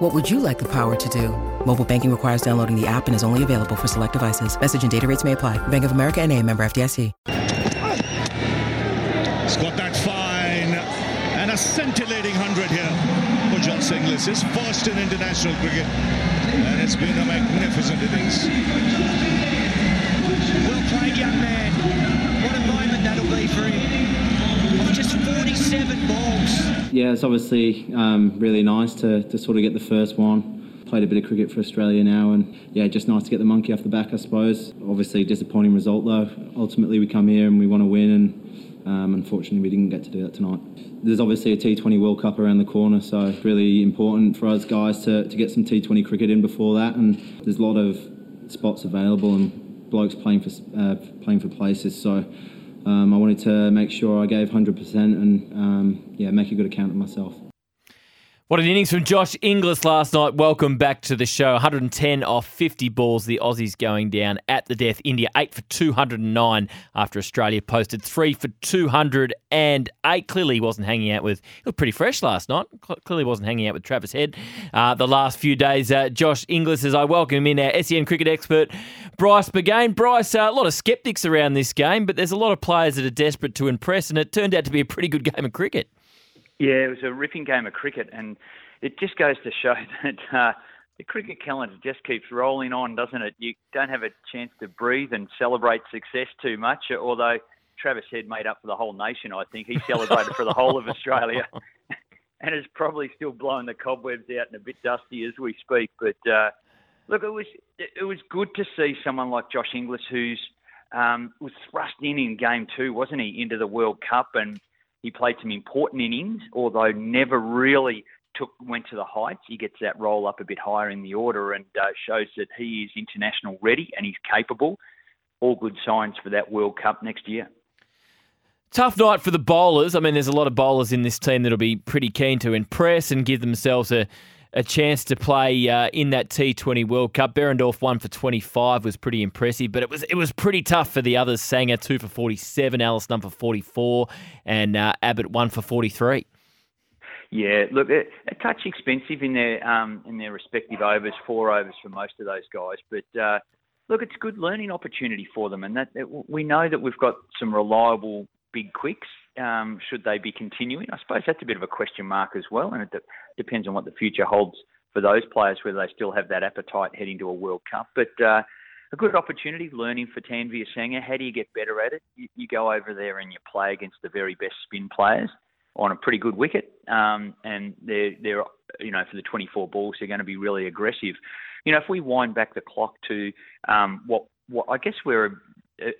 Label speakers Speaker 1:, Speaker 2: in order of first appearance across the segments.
Speaker 1: What would you like the power to do? Mobile banking requires downloading the app and is only available for select devices. Message and data rates may apply. Bank of America and a member FDIC.
Speaker 2: He's got that fine and a scintillating 100 here for Josh Inglis. His first in international cricket. And it's been a magnificent innings.
Speaker 3: Well played, young man. What a moment that'll be for him. 47 balls.
Speaker 4: Yeah, it's obviously um, really nice to, to sort of get the first one. Played a bit of cricket for Australia now, and yeah, just nice to get the monkey off the back, I suppose. Obviously, disappointing result though. Ultimately, we come here and we want to win, and um, unfortunately, we didn't get to do that tonight. There's obviously a T20 World Cup around the corner, so it's really important for us guys to, to get some T20 cricket in before that, and there's a lot of spots available and blokes playing for uh, playing for places. So um, I wanted to make sure I gave 100% and um, yeah, make a good account of myself.
Speaker 5: What an innings from Josh Inglis last night. Welcome back to the show. 110 off 50 balls. The Aussies going down at the death. India 8 for 209 after Australia posted 3 for 208. Clearly he wasn't hanging out with, he looked pretty fresh last night. Clearly wasn't hanging out with Travis Head uh, the last few days. Uh, Josh Inglis, as I welcome in our SEN cricket expert, Bryce McGain. Bryce, uh, a lot of skeptics around this game, but there's a lot of players that are desperate to impress, and it turned out to be a pretty good game of cricket.
Speaker 6: Yeah, it was a ripping game of cricket, and it just goes to show that uh, the cricket calendar just keeps rolling on, doesn't it? You don't have a chance to breathe and celebrate success too much, although Travis Head made up for the whole nation, I think. He celebrated for the whole of Australia and is probably still blowing the cobwebs out and a bit dusty as we speak. But uh, look, it was it was good to see someone like Josh Inglis, who's um, was thrust in in game two, wasn't he, into the World Cup and he played some important innings, although never really took went to the heights. He gets that roll up a bit higher in the order and uh, shows that he is international ready and he's capable. All good signs for that World Cup next year.
Speaker 5: Tough night for the bowlers. I mean, there's a lot of bowlers in this team that'll be pretty keen to impress and give themselves a a chance to play uh, in that T20 World Cup. Behrendorff one for 25 was pretty impressive, but it was it was pretty tough for the others. Sangha two for 47, Ellis for 44, and uh, Abbott one for 43.
Speaker 6: Yeah, look, a, a touch expensive in their um, in their respective overs, four overs for most of those guys, but. Uh, look, it's a good learning opportunity for them, and that, that we know that we've got some reliable big quicks. Um, should they be continuing? I suppose that's a bit of a question mark as well, and it de- depends on what the future holds for those players, whether they still have that appetite heading to a World Cup. But uh, a good opportunity learning for Tanveer Sangha. How do you get better at it? You, you, go over there and you play against the very best spin players on a pretty good wicket, um, and they're they're you know for the 24 balls they're going to be really aggressive. You know, if we wind back the clock to um, what what I guess we're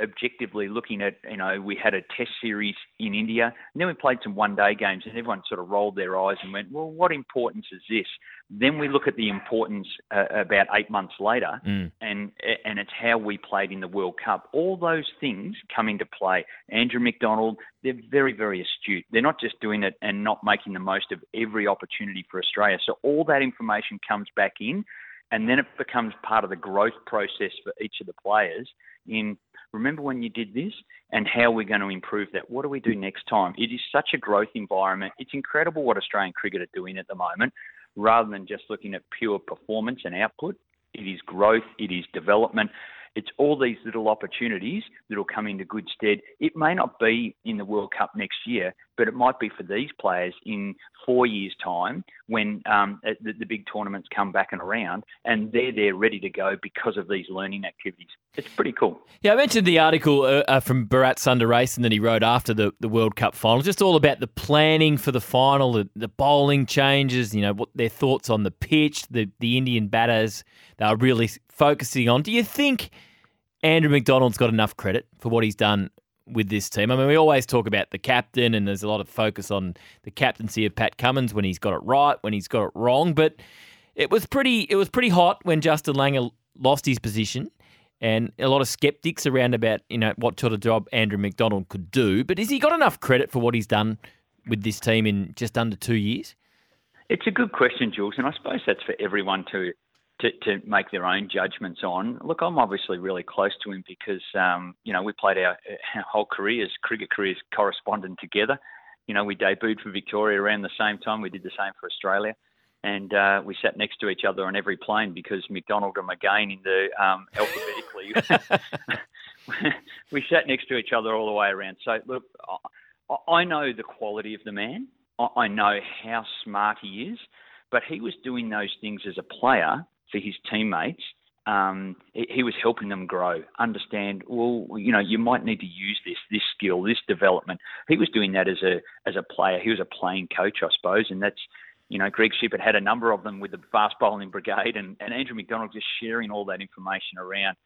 Speaker 6: objectively looking at, you know, we had a test series in India, and then we played some one day games, and everyone sort of rolled their eyes and went, well, what importance is this? Then we look at the importance uh, about eight months later, mm. and and it's how we played in the World Cup. All those things come into play. Andrew McDonald, they're very, very astute. They're not just doing it and not making the most of every opportunity for Australia. So all that information comes back in, and then it becomes part of the growth process for each of the players in remember when you did this and how we're going to improve that. What do we do next time? It is such a growth environment. It's incredible what Australian cricket are doing at the moment rather than just looking at pure performance and output. It is growth, it is development. It's all these little opportunities that will come into good stead. It may not be in the World Cup next year, but it might be for these players in four years' time when um, the, the, big tournaments come back and around, and they're there ready to go because of these learning activities. It's pretty cool.
Speaker 5: Yeah, I mentioned the article uh, uh, from Bharat Sundaresan that he wrote after the, the World Cup final, just all about the planning for the final, the, the bowling changes, you know, what their thoughts on the pitch, the, the Indian batters they are really focusing on. Do you think Andrew McDonald's got enough credit for what he's done with this team? I mean, we always talk about the captain, and there's a lot of focus on the captaincy of Pat Cummins when he's got it right, when he's got it wrong. But it was pretty, it was pretty hot when Justin Langer lost his position. and a lot of skeptics around about you know what sort of job Andrew McDonald could do. But has he got enough credit for what he's done with this team in just under two years?
Speaker 6: It's a good question, Jules, and I suppose that's for everyone to to, to make their own judgments on. Look, I'm obviously really close to him because um, you know we played our, our whole careers, cricket careers, corresponding together. You know, we debuted for Victoria around the same time. We did the same for Australia and uh, we sat next to each other on every plane because McDonald and McGain in the um, alphabetically. we sat next to each other all the way around. So look, I know the quality of the man. I know how smart he is, but he was doing those things as a player for his teammates. Um, he was helping them grow, understand. Well, you know, you might need to use this, this skill, this development. He was doing that as a as a player. He was a playing coach, I suppose, and that's you know, Greg Shipperd had a number of them with the fast bowling brigade, and, and Andrew McDonald just sharing all that information around.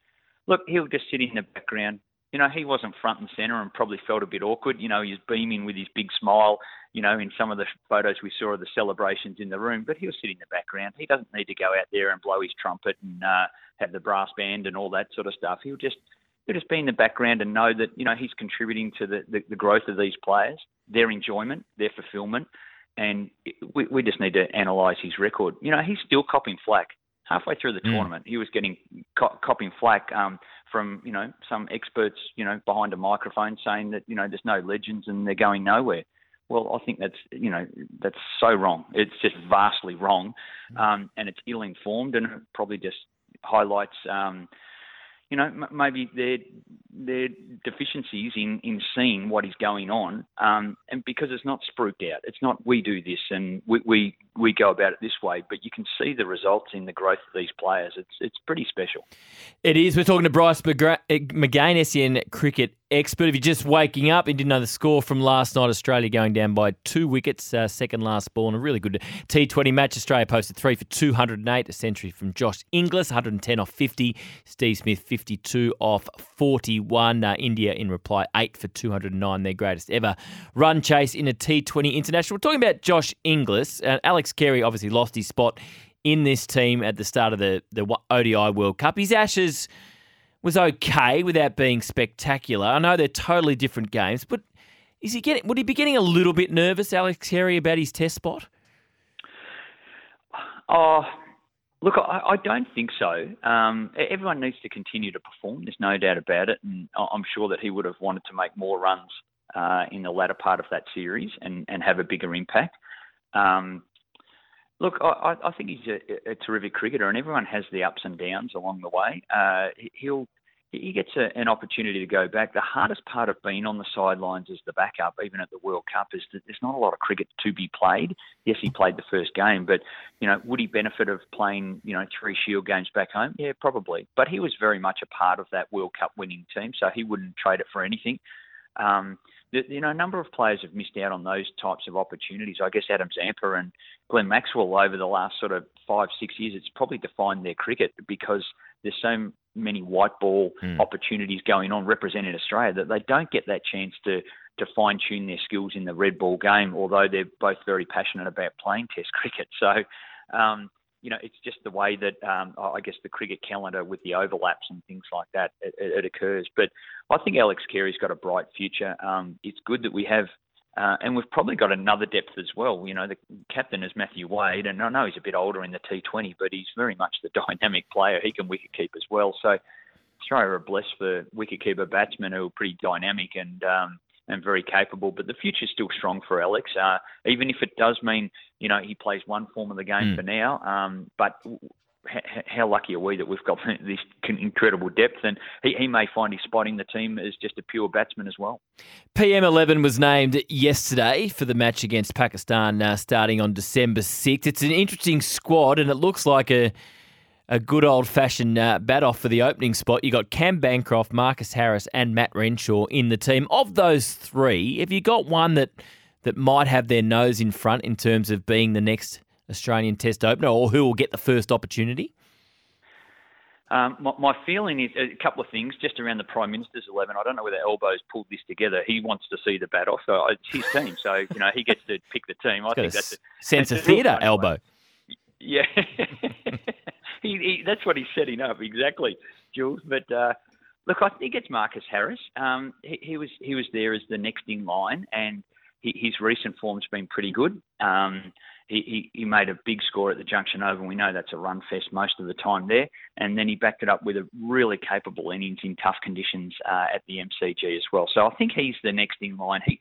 Speaker 6: Look, he'll just sit in the background. You know, he wasn't front and centre and probably felt a bit awkward. You know, he was beaming with his big smile, you know, in some of the photos we saw of the celebrations in the room, but he'll sit in the background. He doesn't need to go out there and blow his trumpet and uh, have the brass band and all that sort of stuff. He'll just he'll just be in the background and know that, you know, he's contributing to the, the, the growth of these players, their enjoyment, their fulfilment and we, we just need to analyse his record. You know, he's still copping flack. Halfway through the mm. tournament, he was getting co- copping flack um, from you know some experts, you know, behind a microphone saying that you know there's no legends and they're going nowhere. Well, I think that's you know that's so wrong. It's just vastly wrong, mm. um, and it's ill informed, and it probably just highlights um, you know, m- maybe their their deficiencies in, in seeing what is going on, um, and because it's not spruiked out, it's not we do this and we, we we go about it this way, but you can see the results in the growth of these players. It's it's pretty special.
Speaker 5: It is. We're talking to Bryce McGain, SEN cricket expert. If you're just waking up and didn't know the score from last night, Australia going down by two wickets, uh, second last ball, and a really good T20 match. Australia posted three for 208, a century from Josh Inglis, 110 off 50. Steve Smith, 52 off 41. Uh, India in reply, eight for 209, their greatest ever run chase in a T20 international. We're talking about Josh Inglis. Uh, Alex Carey obviously lost his spot in this team at the start of the, the ODI World Cup. His Ashes was okay without being spectacular. I know they're totally different games, but is he getting? Would he be getting a little bit nervous, Alex Carey, about his Test spot?
Speaker 6: Oh, look, I, I don't think so. Um, everyone needs to continue to perform. There's no doubt about it, and I'm sure that he would have wanted to make more runs uh, in the latter part of that series and, and have a bigger impact. Um, Look, I, I think he's a, a, terrific cricketer, and everyone has the ups and downs along the way. Uh, he'll he gets a, an opportunity to go back. The hardest part of being on the sidelines as the backup, even at the World Cup, is that there's not a lot of cricket to be played. Yes, he played the first game, but you know, would he benefit of playing you know three Shield games back home? Yeah, probably. But he was very much a part of that World Cup winning team, so he wouldn't trade it for anything. Um, you know, a number of players have missed out on those types of opportunities. I guess Adam Zampa and Glenn Maxwell over the last sort of five, six years, it's probably defined their cricket because there's so many white ball mm. opportunities going on representing Australia that they don't get that chance to to fine tune their skills in the red ball game. Although they're both very passionate about playing Test cricket, so. Um, you know, it's just the way that um, I guess the cricket calendar with the overlaps and things like that it, it occurs. But I think Alex Carey's got a bright future. Um, it's good that we have, uh, and we've probably got another depth as well. You know, the captain is Matthew Wade, and I know he's a bit older in the T20, but he's very much the dynamic player. He can wicket keep as well. So Australia are blessed for wicketkeeper batsmen who are pretty dynamic and um, and very capable. But the future's still strong for Alex, uh, even if it does mean you know he plays one form of the game mm. for now. Um, but how lucky are we that we've got this incredible depth, and he, he, may find his spot in the team as just a pure batsman as well.
Speaker 5: PM11 was named yesterday for the match against Pakistan, uh, starting on December 6th. It's an interesting squad, and it looks like a a good old fashioned uh, bat off for the opening spot. You got Cam Bancroft, Marcus Harris, and Matt Renshaw in the team. Of those three, have you got one that that might have their nose in front in terms of being the next Australian Test opener, or who will get the first opportunity?
Speaker 6: Um, my, my, feeling is a couple of things just around the Prime Minister's 11. I don't know whether Albo's pulled this together. He wants to see the bat off. So it's his team. So, you know, he gets to pick the team. I think that's a
Speaker 5: sense of theatre, Elbow.
Speaker 6: Yeah. he, that's what he's setting up exactly, Jules. But uh, look, I think it's Marcus Harris. Um, he, he, was he was there as the next in line, and he, his recent form's been pretty good. Um, he, he, he made a big score at the Junction Oval. We know that's a run fest most of the time there. And then he backed it up with a really capable innings in tough conditions uh, at the MCG as well. So I think he's the next in line. He,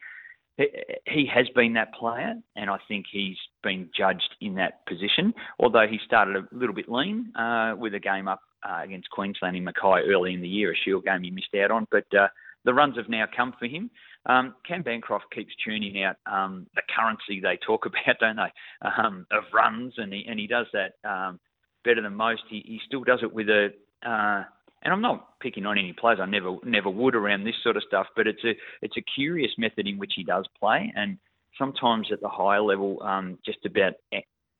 Speaker 6: he has been that player, and I think he's been judged in that position. Although he started a little bit lean uh, with a game up uh, against Queensland in Mackay early in the year, a Shield game he missed out on. But uh, the runs have now come for him. Um, Cam Bancroft keeps tuning out um, the currency they talk about, don't they, um, of runs, and he and he does that um, better than most. He, he still does it with a, uh, and I'm not picking on any players. I never never would around this sort of stuff, but it's a it's a curious method in which he does play, and sometimes at the higher level, um, just about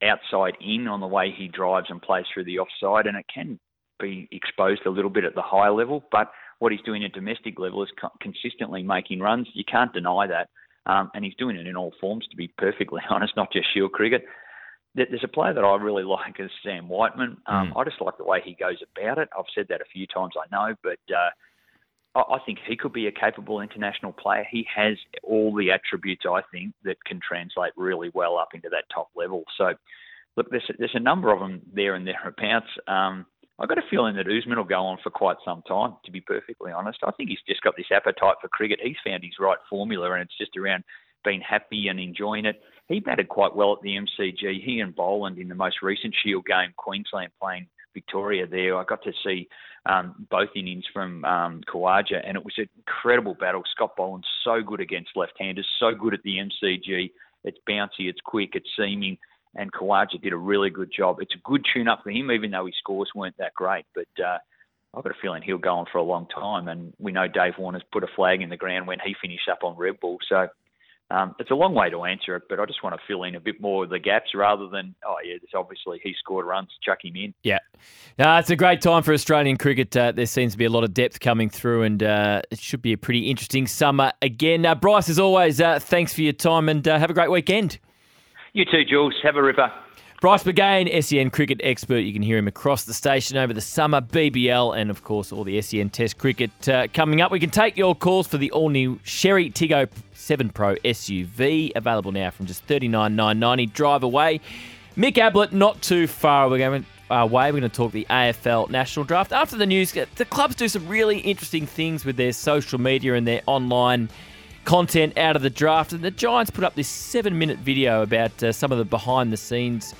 Speaker 6: outside in on the way he drives and plays through the offside, and it can be exposed a little bit at the higher level, but what he's doing at domestic level is co- consistently making runs. You can't deny that. Um, and he's doing it in all forms, to be perfectly honest, not just Shield cricket. There's a player that I really like is Sam Whiteman. Um, mm. I just like the way he goes about it. I've said that a few times, I know, but uh, I think he could be a capable international player. He has all the attributes, I think, that can translate really well up into that top level. So, look, there's there's a number of them there and thereabouts. Um, I've got a feeling that Usman will go on for quite some time, to be perfectly honest. I think he's just got this appetite for cricket. He's found his right formula, and it's just around being happy and enjoying it. He batted quite well at the MCG. He and Boland in the most recent Shield game, Queensland playing Victoria there. I got to see um, both innings from um, Khawaja, and it was an incredible battle. Scott Boland's so good against left-handers, so good at the MCG. It's bouncy, it's quick, it's seaming and Khawaja did a really good job. It's a good tune up for him, even though his scores weren't that great. But uh, I've got a feeling he'll go on for a long time. And we know Dave Warner's put a flag in the ground when he finished up on red ball. So um, it's a long way to answer it, but I just want to fill in a bit more of the gaps rather than, oh, yeah, this obviously he scored runs, chuck him in.
Speaker 5: Yeah. No, it's a great time for Australian cricket. Uh, there seems to be a lot of depth coming through, and uh, it should be a pretty interesting summer again. Uh, Bryce, as always, uh, thanks for your time and uh, have a great weekend.
Speaker 6: You too, Jules. Have a ripper.
Speaker 5: Bryce McGain, SEN cricket expert. You can hear him across the station over the summer, BBL, and of course all the SEN Test cricket uh, coming up. We can take your calls for the all-new Chery Tiggo 7 Pro SUV, available now from just thirty nine nine ninety. Drive away. Mick Ablett, not too far. Away. We're going to talk the AFL National Draft after the news. The clubs do some really interesting things with their social media and their online content out of the draft. And the Giants put up this seven minute video about uh, some of the behind the scenes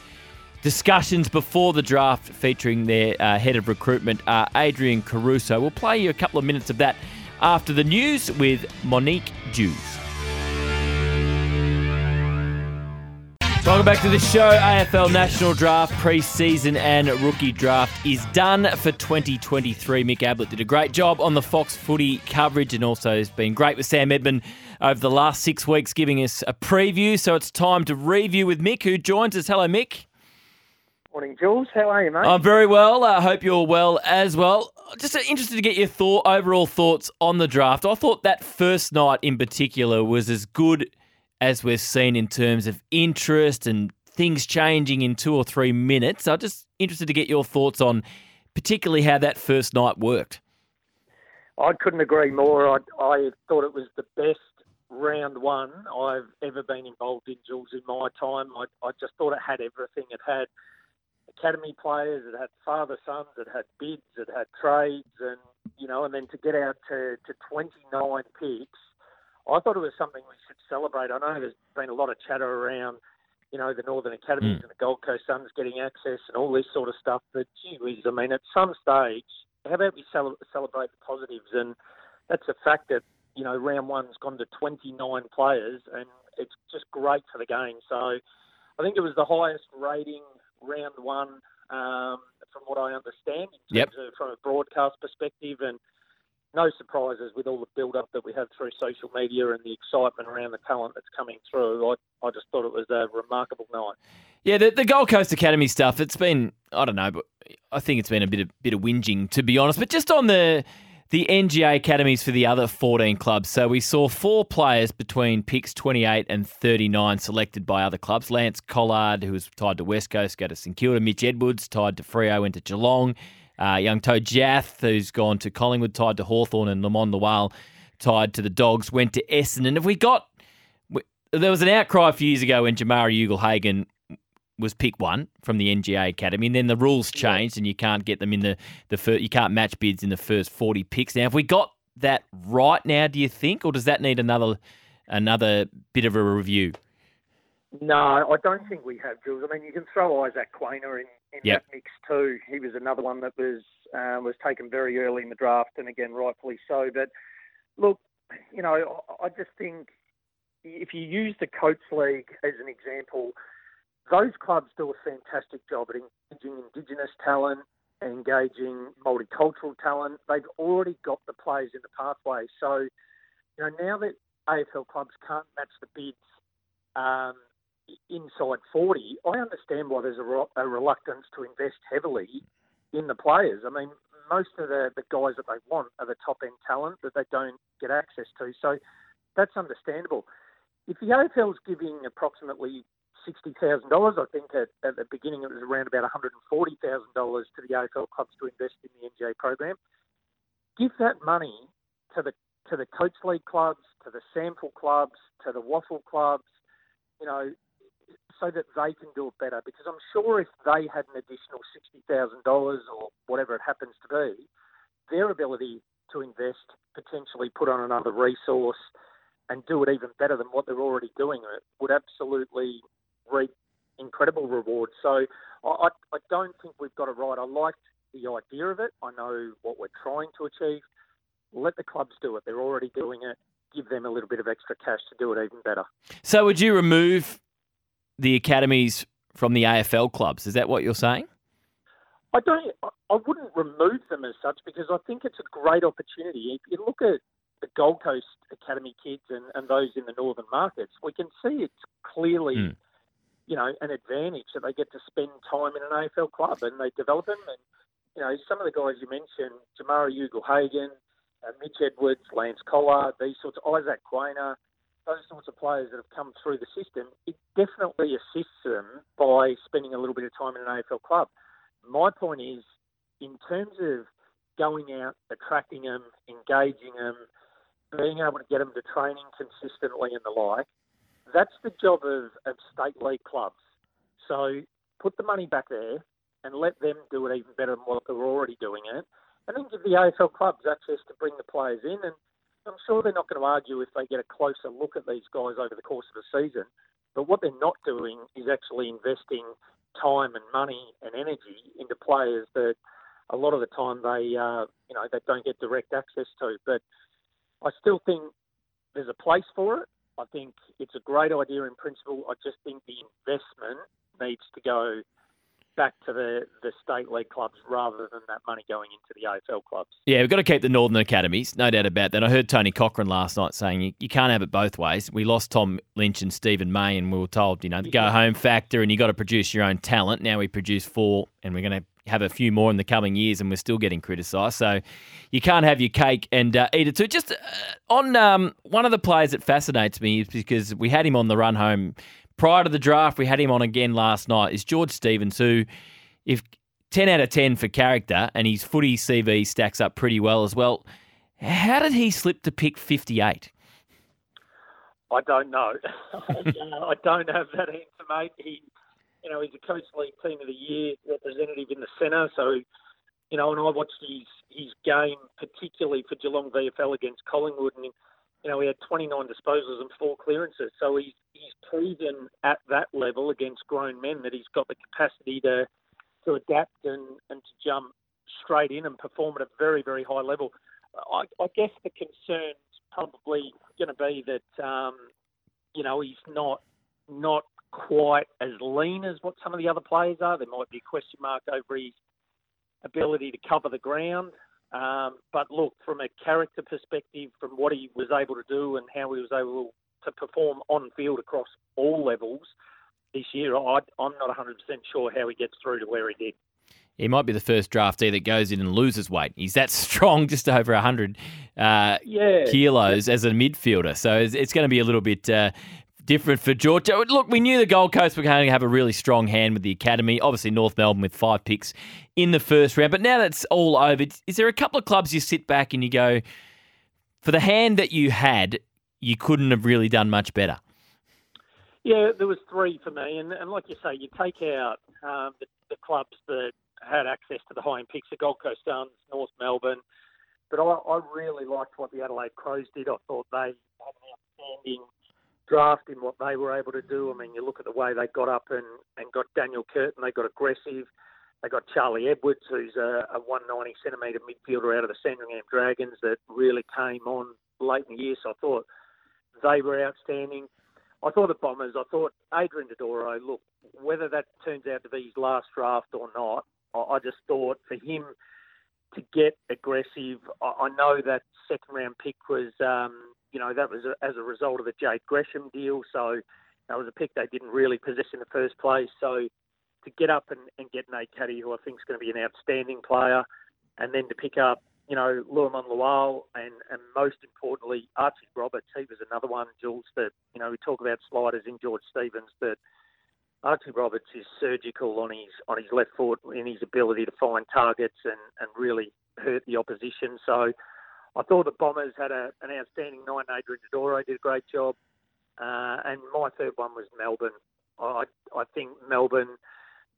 Speaker 5: discussions before the draft featuring their uh, head of recruitment, uh, Adrian Caruso. We'll play you a couple of minutes of that after the news with Monique Dews. Welcome back to the show. AFL National Draft pre-season and rookie draft is done for 2023. Mick Ablett did a great job on the Fox Footy coverage and also has been great with Sam Edmund over the last six weeks, giving us a preview. So it's time to review with Mick, who joins us. Hello, Mick.
Speaker 7: Morning, Jules. How are you, mate?
Speaker 5: I'm very well. I hope you're well as well. Just uh, interested to get your thought, overall thoughts on the draft. I thought that first night in particular was as good as we've seen in terms of interest and things changing in two or three minutes. I'm just interested to get your thoughts on particularly how that first night worked.
Speaker 7: I couldn't agree more. I, I thought it was the best round one I've ever been involved in, Jules, in my time. I, I just thought it had everything. It had academy players, it had father sons, it had bids, it had trades, and you know, and then to get out to, to 29 picks I thought it was something we should celebrate. I know there's been a lot of chatter around, you know, the Northern Academies mm. and the Gold Coast Suns getting access and all this sort of stuff. But gee whiz, I mean, at some stage, how about we celebrate the positives? And that's a fact that you know round one's gone to 29 players, and it's just great for the game. So I think it was the highest rating round one um, from what I understand in terms yep. of from a broadcast perspective and no surprises with all the build up that we have through social media and the excitement around the talent that's coming through. I, I just thought it was a remarkable night.
Speaker 5: Yeah, the, the Gold Coast Academy stuff, it's been, I don't know, but I think it's been a bit of, bit of whinging, to be honest. But just on the the NGA academies for the other 14 clubs. So we saw four players between picks 28 and 39 selected by other clubs. Lance Collard, who was tied to West Coast, go to St Kilda. Mitch Edwards, tied to Freo, went to Geelong. Uh, young Tew Jiath, who's gone to Collingwood, tied to Hawthorn, and Luamon Lual, tied to the Dogs, went to Essendon. Have we got. There was an outcry a few years ago when Jamarra Ugle-Hagan was pick one from the NGA Academy, and then the rules changed, and you can't get them in the the first, you can't match bids in the first forty picks. Now, have we got that right now? Do you think, or does that need another another bit of a review?
Speaker 7: No, I don't think we have, Jules. I mean, you can throw Isaac Quaynor in, in
Speaker 5: Yep.
Speaker 7: that mix too. He was another one that was uh, was taken very early in the draft, and again, rightfully so. But look, you know, I I just think if you use the Coates League as an example, those clubs do a fantastic job at engaging Indigenous talent, engaging multicultural talent. They've already got the players in the pathway. So, you know, now that AFL clubs can't match the bids um, inside 40, I understand why there's a, re- a reluctance to invest heavily in the players. I mean, most of the, the guys that they want are the top end talent that they don't get access to. So that's understandable. If the AFL's giving approximately sixty thousand dollars, I think at, at the beginning it was around about one hundred and forty thousand dollars to the AFL clubs to invest in the NGA program. Give that money to the to the Coates League clubs, to the SANFL clubs, to the WAFL clubs, you know, so that they can do it better. Because I'm sure if they had an additional sixty thousand dollars or whatever it happens to be, their ability to invest, potentially put on another resource, and do it even better than what they're already doing, it would absolutely reap incredible rewards. So I, I, don't think we've got it right. I liked the idea of it. I know what we're trying to achieve. Let the clubs do it. They're already doing it. Give them a little bit of extra cash to do it even better.
Speaker 5: So would you remove the academies from the AFL clubs? Is that what you're saying?
Speaker 7: I don't. I- I wouldn't remove them as such because I think it's a great opportunity. If you look at the Gold Coast Academy kids and, and those in the northern markets, we can see it's clearly,
Speaker 5: Mm.
Speaker 7: You know, an advantage that they get to spend time in an AFL club and they develop them. And you know, some of the guys you mentioned, Jamarra Ugle-Hagan, uh, Mitch Edwards, Lance Collard, these sorts, of, Isaac Quaynor, those sorts of players that have come through the system, it definitely assists them by spending a little bit of time in an AFL club. My point is, in terms of going out, attracting them, engaging them, being able to get them to training consistently and the like, that's the job of, of state league clubs. So put the money back there and let them do it even better than what they're already doing it. And then give the AFL clubs access to bring the players in. And I'm sure they're not going to argue if they get a closer look at these guys over the course of the season. But what they're not doing is actually investing time and money and energy into players that a lot of the time they, uh, you know, they don't get direct access to. But I still think there's a place for it. I think it's a great idea in principle. I just think the investment needs to go back to the, the state league clubs rather than that money going into the AFL clubs.
Speaker 5: Yeah, we've got to keep the Northern Academies, no doubt about that. I heard Tony Cochrane last night saying you, you can't have it both ways. We lost Tom Lynch and Steven May, and we were told, you know, the go home factor, and you got to produce your own talent. Now we produce four, and we're going to have a few more in the coming years, and we're still getting criticised. So you can't have your cake and uh, eat it too. Just uh, on um, one of the players that fascinates me is because we had him on the run home prior to the draft. We had him on again last night. Is George Stevens, who, if 10 out of 10 for character, and his footy CV stacks up pretty well as well. How did he slip to pick 58?
Speaker 7: I don't know. I don't have that answer, mate. He, you know, he's a Coates league team of the year representative in the centre. So, you know, and I watched his his game particularly for Geelong VFL against Collingwood, and you know, he had 29 disposals and four clearances. So he's he's proven at that level against grown men that he's got the capacity to to adapt and and to jump straight in and perform at a very very high level. I, I guess the concern's probably going to be that um, you know he's not not quite as lean as what some of the other players are. There might be a question mark over his ability to cover the ground. Um, but look, from a character perspective, from what he was able to do and how he was able to perform on field across all levels this year, I, I'm not 100% sure how he gets through to where he did.
Speaker 5: he might be the first draftee that goes in and loses weight. He's that strong, just over 100 uh,
Speaker 7: Yeah.
Speaker 5: kilos as a midfielder. So it's, it's going to be a little bit uh, different for George. Uh, Look, we knew the Gold Coast were going to have a really strong hand with the academy. Obviously, North Melbourne with five picks in the first round. But now that's all over, is there a couple of clubs you sit back and you go, for the hand that you had, you couldn't have really done much better?
Speaker 7: Yeah, there was three for me, and, and like you say, you take out um, the, the clubs that had access to the high-end picks, the Gold Coast Suns, North Melbourne. But I, I really liked what the Adelaide Crows did. I thought they had an outstanding draft in what they were able to do. I mean, you look at the way they got up and, and got Daniel Curtin, they got aggressive. They got Charlie Edwards, who's a, a 190 centimetre midfielder out of the Sandringham Dragons that really came on late in the year. So I thought they were outstanding. I thought the Bombers, I thought Adrian Dodoro, look, whether that turns out to be his last draft or not, I, I just thought for him to get aggressive, I, I know that second round pick was, um, you know, that was a, as a result of the Jade Gresham deal. So that was a pick they didn't really possess in the first place. So to get up and, and get Nate Caddy, who I think is going to be an outstanding player, and then to pick up, you know, Luamon Lual and, and most importantly, Archie Roberts. He was another one, Jules, that, you know, we talk about sliders in George Stevens, but Archie Roberts is surgical on his on his left foot in his ability to find targets and, and really hurt the opposition. So I thought the Bombers had a, an outstanding night. Adrian Dodoro did a great job. Uh, and my third one was Melbourne. I, I think Melbourne,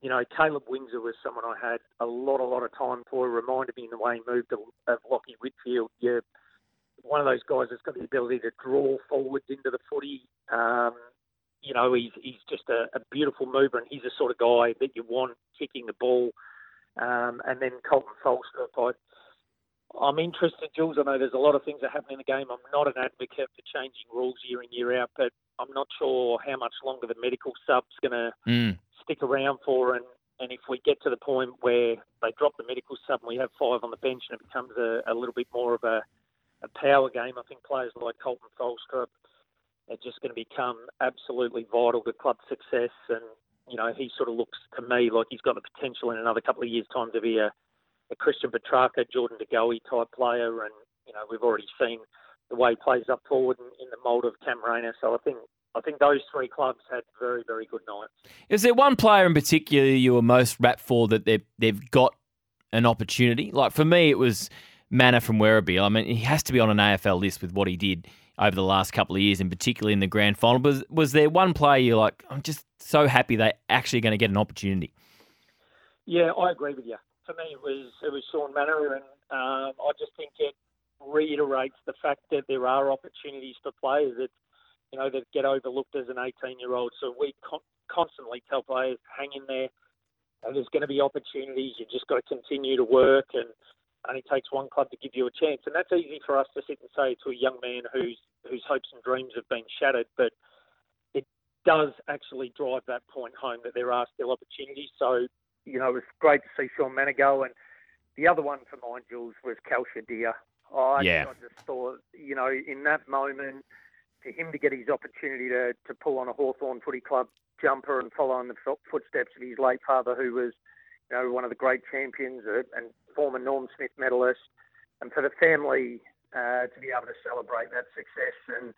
Speaker 7: you know, Caleb Windsor was someone I had a lot, a lot of time for. Reminded me in the way he moved of Lachie Whitfield. Yeah, one of those guys that's got the ability to draw forwards into the footy. Um, you know, he's he's just a, a beautiful mover, and he's the sort of guy that you want kicking the ball. Um, and then Koltyn Tholstrup, I, I'm interested, Jules. I know there's a lot of things that happen in the game. I'm not an advocate for changing rules year in year out, but I'm not sure how much longer the medical sub's going to
Speaker 5: Mm.
Speaker 7: stick around for. And, and if we get to the point where they drop the medical sub and we have five on the bench and it becomes a, a little bit more of a, a power game, I think players like Koltyn Tholstrup are just going to become absolutely vital to club success. And, you know, he sort of looks to me like he's got the potential in another couple of years' time to be a, a Christian Petracca, Jordan De Goey type player. And, you know, we've already seen the way he plays up forward in, in the mould of Cam Rayner. So I think I think those three clubs had very, very good nights.
Speaker 5: Is there one player in particular you were most rapt for that they've, they've got an opportunity? Like for me, it was Mannagh from Werribee. I mean, he has to be on an AFL list with what he did over the last couple of years, and particularly in the grand final. Was, was there one player you're like, I'm just so happy they're actually going to get an opportunity?
Speaker 7: Yeah, I agree with you. For me, it was it was Shaun Mannagh, and um, I just think it reiterates the fact that there are opportunities for players that you know that get overlooked as an 18 year old. So we con- constantly tell players, hang in there. There's going to be opportunities. You've just got to continue to work, and only takes one club to give you a chance. And that's easy for us to sit and say to a young man whose whose hopes and dreams have been shattered, but it does actually drive that point home that there are still opportunities. So you know, it was great to see Shaun Mannagh go. And the other one for mine, Jules, was Calsher Dear. I,
Speaker 5: Yeah.
Speaker 7: I just thought, you know, in that moment, for him to get his opportunity to, to pull on a Hawthorn Footy Club jumper and follow in the footsteps of his late father, who was, you know, one of the great champions uh, and former Norm Smith medalist, and for the family uh, to be able to celebrate that success and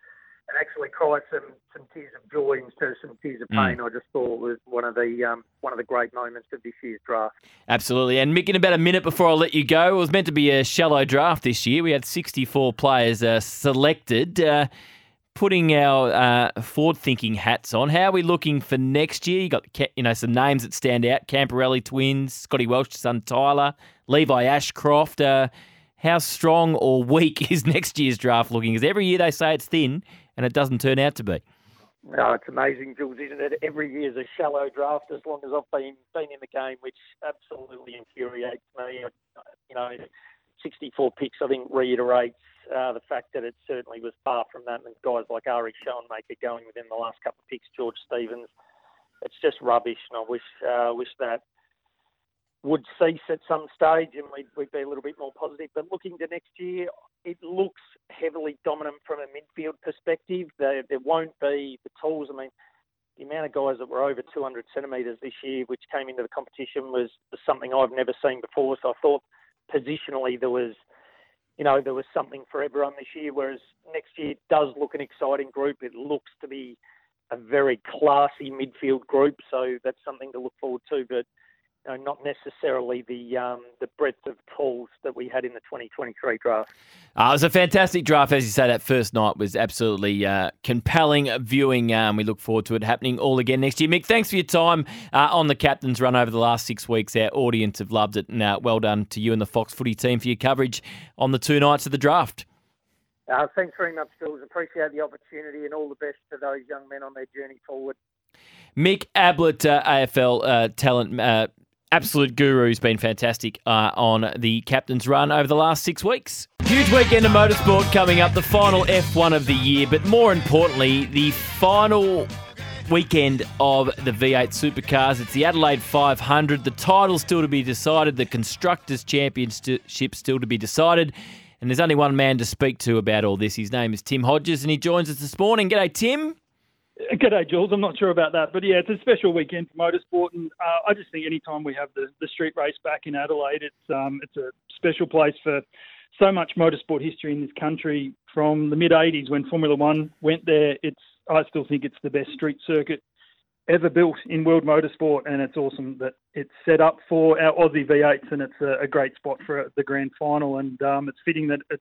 Speaker 7: and actually cry some, some tears of joy instead of some tears of pain, I just thought was one of the um, one of the great moments of this year's draft.
Speaker 5: Absolutely. And Mick, in about a minute before I let you go, it was meant to be a shallow draft this year. We had 64 players uh, selected. Uh, putting our uh, forward-thinking hats on, how are we looking for next year? You got you know some names that stand out: Camporeale twins, Scotty Welsh's son Tyler, Levi Ashcroft. Uh, how strong or weak is next year's draft looking? Because every year they say it's thin, and it doesn't turn out to be.
Speaker 7: No, it's amazing, Jules, isn't it? Every year's a shallow draft as long as I've been been in the game, which absolutely infuriates me. You know, 64 picks, I think, reiterates uh, the fact that it certainly was far from that. And guys like Ari Schoenmaker going within the last couple of picks, George Stevens, it's just rubbish. And I wish uh, wish that would cease at some stage and we'd, we'd be a little bit more positive. But looking to next year, it looks heavily dominant from a midfield perspective. There, there won't be the tools. I mean, the amount of guys that were over 200 centimetres this year, which came into the competition, was something I've never seen before. So I thought positionally there was, you know, there was something for everyone this year. Whereas next year does look an exciting group. It looks to be a very classy midfield group, so that's something to look forward to. But know, not necessarily the um, the breadth of pools that we had in the 2023 draft. Uh,
Speaker 5: it was a fantastic draft, as you say. That first night was absolutely uh, compelling viewing. Um, we look forward to it happening all again next year. Mick, thanks for your time uh, on the captain's run over the last six weeks. Our audience have loved it, and uh, well done to you and the Fox Footy team for your coverage on the two nights of the draft.
Speaker 7: Uh, thanks very much, Jules. Appreciate the opportunity and all the best to those young men on their journey forward.
Speaker 5: Mick Ablett, uh, AFL uh, talent uh, absolute guru's been fantastic uh, on the captain's run over the last six weeks. Huge weekend of motorsport coming up, the final F1 of the year, but more importantly, the final weekend of the V8 supercars. It's the Adelaide 500. The title still to be decided, the Constructors' Championship still to be decided. And there's only one man to speak to about all this. His name is Tim Hodges, and he joins us this morning. G'day, Tim.
Speaker 8: G'day, Jules. I'm not sure about that, but yeah, it's a special weekend for motorsport, and uh, I just think anytime we have the, the street race back in Adelaide, it's um, it's a special place for so much motorsport history in this country from the mid '80s when Formula One went there. It's I still think it's the best street circuit ever built in world motorsport, and it's awesome that it's set up for our Aussie V8s, and it's a, a great spot for the grand final, and um, it's fitting that it,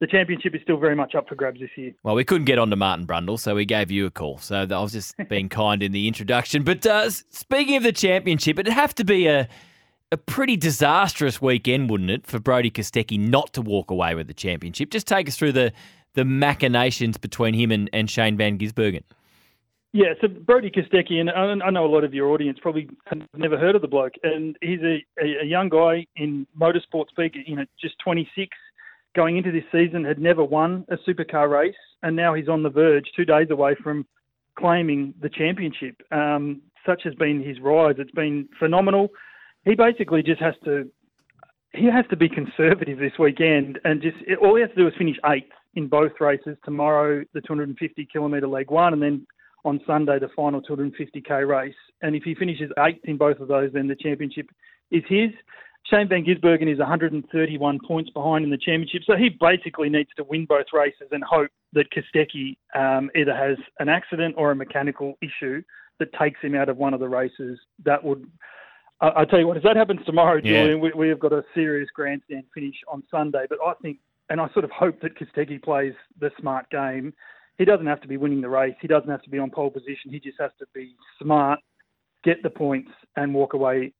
Speaker 8: the championship is still very much up for grabs this year.
Speaker 5: Well, we couldn't get on to Martin Brundle, so we gave you a call. So I was just being kind in the introduction. But uh, speaking of the championship, it'd have to be a a pretty disastrous weekend, wouldn't it, for Brody Kostecki not to walk away with the championship? Just take us through the the machinations between him and, and Shane Van Gisbergen.
Speaker 8: Yeah, so Brody Kostecki, and I know a lot of your audience probably have never heard of the bloke, and he's a, a, young guy in motorsport speak, you know, just 26, going into this season had never won a supercar race, and now he's on the verge, two days away from claiming the championship. Um, such has been his rise; it's been phenomenal. He basically just has to he has to be conservative this weekend, and just all he has to do is finish eighth in both races tomorrow, the 250 kilometre leg one, and then on Sunday the final 250k race. And if he finishes eighth in both of those, then the championship is his. Shane Van Gisbergen is 131 points behind in the championship, so he basically needs to win both races and hope that Kostecki um, either has an accident or a mechanical issue that takes him out of one of the races. That would, I, I tell you what, if that happens tomorrow, yeah. Julian, we, we have got a serious grandstand finish on Sunday. But I think, and I sort of hope that Kostecki plays the smart game. He doesn't have to be winning the race. He doesn't have to be on pole position. He just has to be smart, get the points, and walk away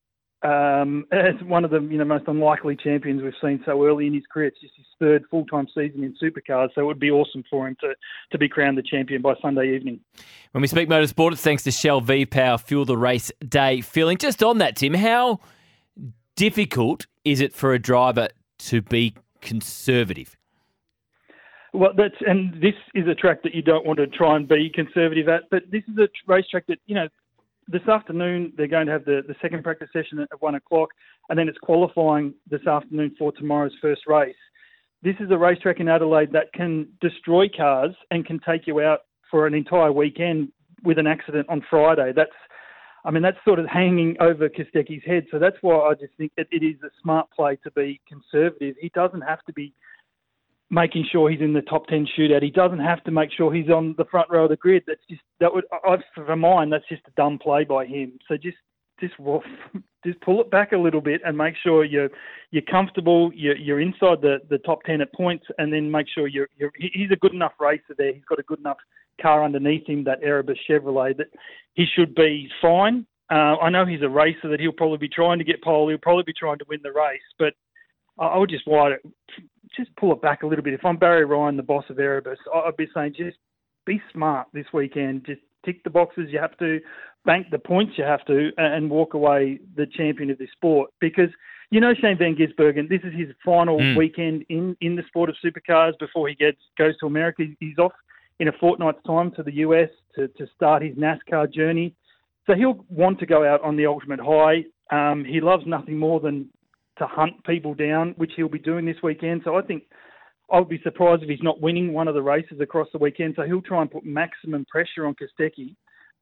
Speaker 8: um, as one of the you know most unlikely champions we've seen so early in his career. It's just his third full time season in supercars, so it would be awesome for him to to be crowned the champion by Sunday evening.
Speaker 5: When we speak motorsport, it's thanks to Shell V Power Fuel the Race Day filling. Just on that, Tim, how difficult is it for a driver to be conservative?
Speaker 8: Well, that's and this is a track that you don't want to try and be conservative at, but this is a racetrack that you know this afternoon they're going to have the, the second practice session at one o'clock, and then it's qualifying this afternoon for tomorrow's first race. This is a racetrack in Adelaide that can destroy cars and can take you out for an entire weekend with an accident on Friday. That's, I mean, that's sort of hanging over Kostecki's head. So that's why I just think that it is a smart play to be conservative. He doesn't have to be making sure he's in the top 10 shootout. He doesn't have to make sure he's on the front row of the grid. That's just, that would, I, for mine, that's just a dumb play by him. So just, just, just pull it back a little bit and make sure you're, you're comfortable, you're, you're inside the, the top 10 at points, and then make sure you're, you're, he's a good enough racer there. He's got a good enough car underneath him, that Erebus Chevrolet, that he should be fine. Uh, I know he's a racer that he'll probably be trying to get pole. He'll probably be trying to win the race, but I would just wide just pull it back a little bit. If I'm Barry Ryan, the boss of Erebus, I'd be saying just be smart this weekend. Just tick the boxes you have to, bank the points you have to, and walk away the champion of this sport. Because you know Shane Van Gisbergen, this is his final mm. weekend in, in the sport of supercars before he gets goes to America. He's off in a fortnight's time to the US to, to start his NASCAR journey. So he'll want to go out on the ultimate high. Um, he loves nothing more than to hunt people down, which he'll be doing this weekend. So I think I would be surprised if he's not winning one of the races across the weekend. So he'll try and put maximum pressure on Kostecki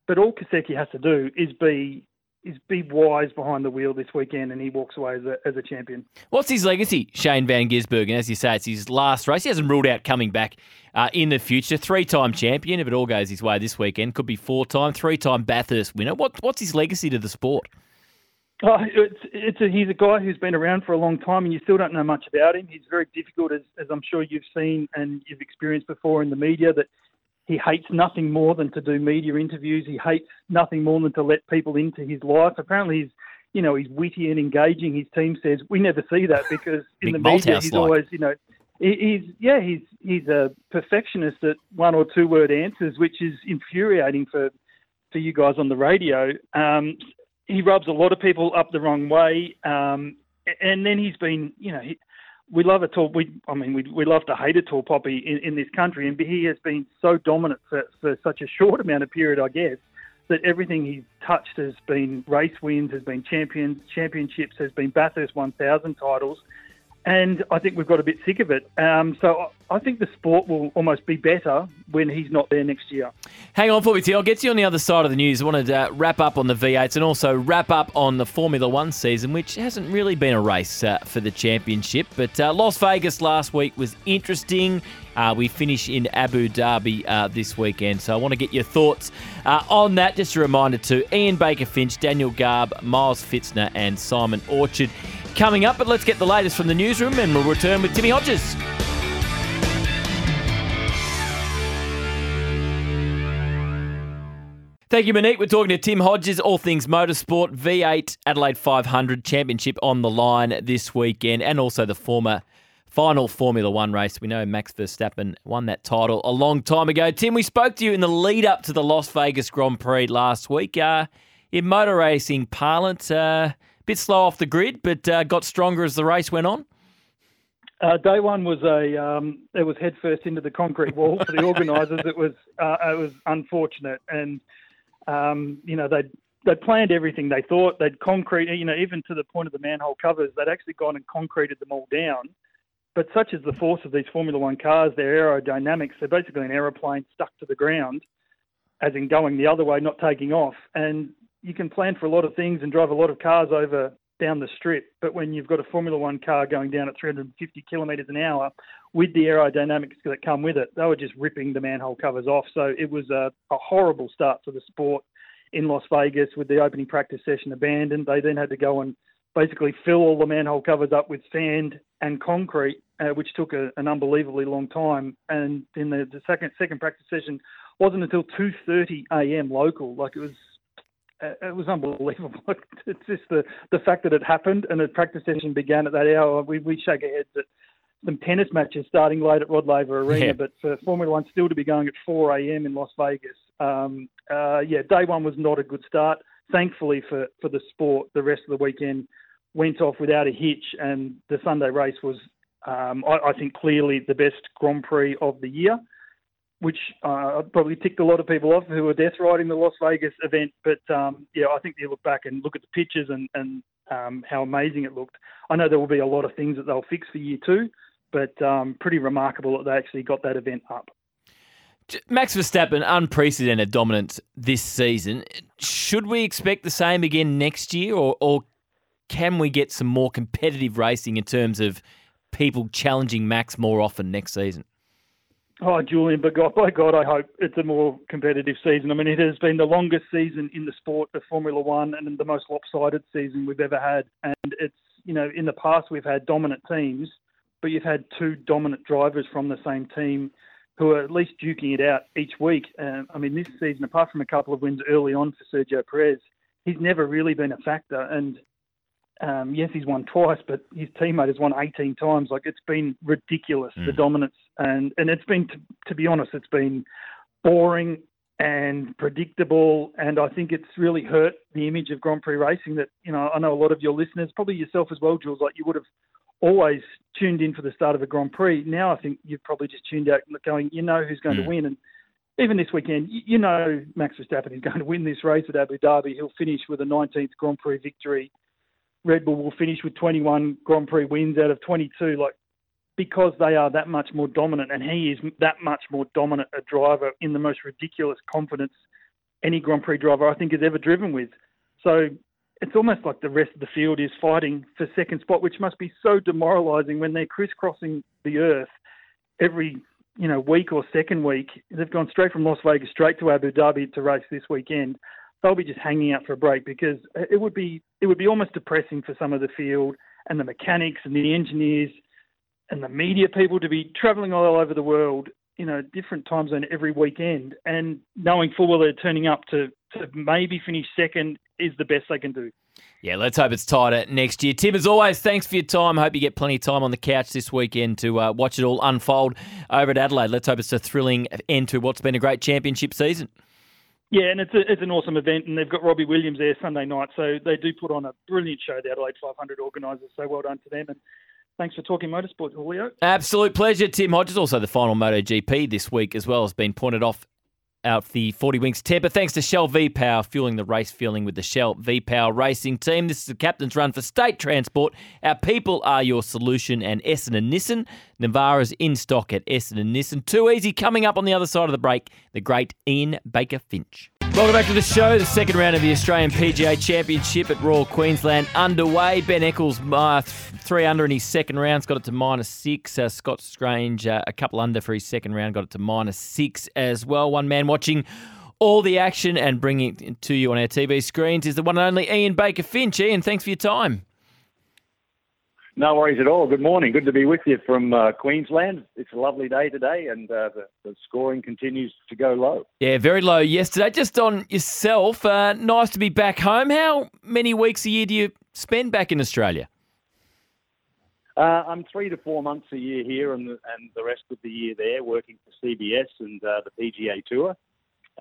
Speaker 8: But all Kostecki has to do is be is be wise behind the wheel this weekend, and he walks away as a, as a champion.
Speaker 5: What's his legacy, Shane Van Gisbergen? As you say, it's his last race. He hasn't ruled out coming back uh, in the future. Three-time champion, if it all goes his way this weekend, could be four-time, three-time Bathurst winner. What, what's his legacy to the sport?
Speaker 8: Oh, it's, it's a, he's a guy who's been around for a long time, and you still don't know much about him. He's very difficult, as, as I'm sure you've seen and you've experienced before in the media. That he hates nothing more than to do media interviews. He hates nothing more than to let people into his life. Apparently, he's you know he's witty and engaging. His team says we never see that because in the media he's always you know he's yeah he's he's a perfectionist at one or two word answers, which is infuriating for for you guys on the radio. Um, he rubs a lot of people up the wrong way, um, and then he's been you know. He, we love a tall. We, I mean, we we love to hate a tall poppy in, in this country, and he has been so dominant for, for such a short amount of period, I guess, that everything he's touched has been race wins, has been champions, championships, has been Bathurst 1000 titles, and I think we've got a bit sick of it. Um, so I think the sport will almost be better when he's not there next year.
Speaker 5: Hang on for me, T. I'll get you on the other side of the news. I wanted to uh, wrap up on the V8s and also wrap up on the Formula One season, which hasn't really been a race uh, for the championship. But uh, Las Vegas last week was interesting. Uh, we finish in Abu Dhabi uh, this weekend, so I want to get your thoughts uh, on that. Just a reminder to Ian Baker Finch, Daniel Garb, Miles Fitzner, and Simon Orchard coming up. But let's get the latest from the newsroom and we'll return with Timmy Hodges. Thank you, Monique. We're talking to Tim Hodges, all things motorsport, V8 Adelaide 500 Championship on the line this weekend, and also the former final Formula One race. We know Max Verstappen won that title a long time ago. Tim, we spoke to you in the lead up to the Las Vegas Grand Prix last week. Uh, in motor racing parlance, uh, bit slow off the grid, but uh, got stronger as the race went on.
Speaker 8: Uh, day one was a um, it was head first into the concrete wall for the organisers. it was uh, it was unfortunate, and um, you know they'd they'd planned everything. They thought they'd concrete, you know, even to the point of the manhole covers. They'd actually gone and concreted them all down. But such is the force of these Formula One cars, their aerodynamics. They're basically an aeroplane stuck to the ground, as in going the other way, not taking off. And you can plan for a lot of things and drive a lot of cars over down the strip, but when you've got a Formula One car going down at 350 kilometres an hour with the aerodynamics that come with it, they were just ripping the manhole covers off. So it was a, a horrible start for the sport in Las Vegas with the opening practice session abandoned. They then had to go and basically fill all the manhole covers up with sand and concrete, uh, which took a, an unbelievably long time. And then the, the second second practice session wasn't until 2:30 a.m. local. Like it was uh, it was unbelievable. It's just the, the fact that it happened and the practice session began at that hour. We, we shake our heads at some tennis matches starting late at Rod Laver Arena, yeah. but for Formula One still to be going at 4 a.m. in Las Vegas, um, uh, yeah, day one was not a good start. Thankfully for, for the sport, the rest of the weekend went off without a hitch, and the Sunday race was, um, I, I think, clearly the best Grand Prix of the year which uh, probably ticked a lot of people off who were death riding the Las Vegas event. But um, yeah, I think you look back and look at the pictures and, and um, how amazing it looked. I know there will be a lot of things that they'll fix for year two, but um, pretty remarkable that they actually got that event up.
Speaker 5: Max Verstappen, unprecedented dominance this season. Should we expect the same again next year, or, or can we get some more competitive racing in terms of people challenging Max more often next season?
Speaker 8: Oh, Julian, but God, by God, I hope it's a more competitive season. I mean, it has been the longest season in the sport of Formula One and the most lopsided season we've ever had. And it's, you know, in the past we've had dominant teams, but you've had two dominant drivers from the same team who are at least duking it out each week. Um, I mean, this season, apart from a couple of wins early on for Sergio Perez, he's never really been a factor. And um, yes, he's won twice, but his teammate has won 18 times. Like it's been ridiculous mm. the dominance, and and it's been to, to be honest, it's been boring and predictable, and I think it's really hurt the image of Grand Prix racing. That you know, I know a lot of your listeners, probably yourself as well, Jules, like you would have always tuned in for the start of a Grand Prix. Now I think you've probably just tuned out, going, you know who's going mm. to win, and even this weekend, you know Max Verstappen is going to win this race at Abu Dhabi. He'll finish with a 19th Grand Prix victory. Red Bull will finish with 21 Grand Prix wins out of 22. Like because they are that much more dominant, and he is that much more dominant a driver in the most ridiculous confidence any Grand Prix driver I think has ever driven with. So it's almost like the rest of the field is fighting for second spot, which must be so demoralising when they're crisscrossing the earth every you know week or second week. They've gone straight from Las Vegas straight to Abu Dhabi to race this weekend. They'll be just hanging out for a break because it would be it would be almost depressing for some of the field and the mechanics and the engineers and the media people to be travelling all over the world, you know, different time zone every weekend, and knowing full well they're turning up to to maybe finish second is the best they can do.
Speaker 5: Yeah, let's hope it's tighter next year. Tim, as always, thanks for your time. Hope you get plenty of time on the couch this weekend to uh, watch it all unfold over at Adelaide. Let's hope it's a thrilling end to what's been a great championship season.
Speaker 8: Yeah, and it's a, it's an awesome event, and they've got Robbie Williams there Sunday night, so they do put on a brilliant show. The Adelaide 500 organisers, so well done to them. And thanks for talking motorsport, Julio.
Speaker 5: Absolute pleasure, Tim Hodges. Also, the final MotoGP this week as well has been pointed off out the 40 Winks Temper. Thanks to Shell V Power, fueling the race feeling with the Shell V Power racing team. This is the captain's run for state transport. Our people are your solution, and Essendon Nissan. Navara's in stock at Essendon Nissan. Too easy coming up on the other side of the break. The great Ian Baker Finch. Welcome back to the show. The second round of the Australian PGA Championship at Royal Queensland underway. Ben Eccles, uh, three under in his second round, has got it to minus six. Uh, Scott Strange, uh, a couple under for his second round, got it to minus six as well. One man watching all the action and bringing it to you on our TV screens is the one and only Ian Baker Finch. Ian, thanks for your time.
Speaker 9: No worries at all. Good morning. Good to be with you from uh, Queensland. It's a lovely day today, and uh, the, the, scoring continues to go low.
Speaker 5: Yeah, very low yesterday. Just on yourself, uh, nice to be back home. How many weeks a year do you spend back in Australia?
Speaker 9: Uh, I'm three to four months a year here, and the, and the rest of the year there, working for CBS and uh, the PGA Tour.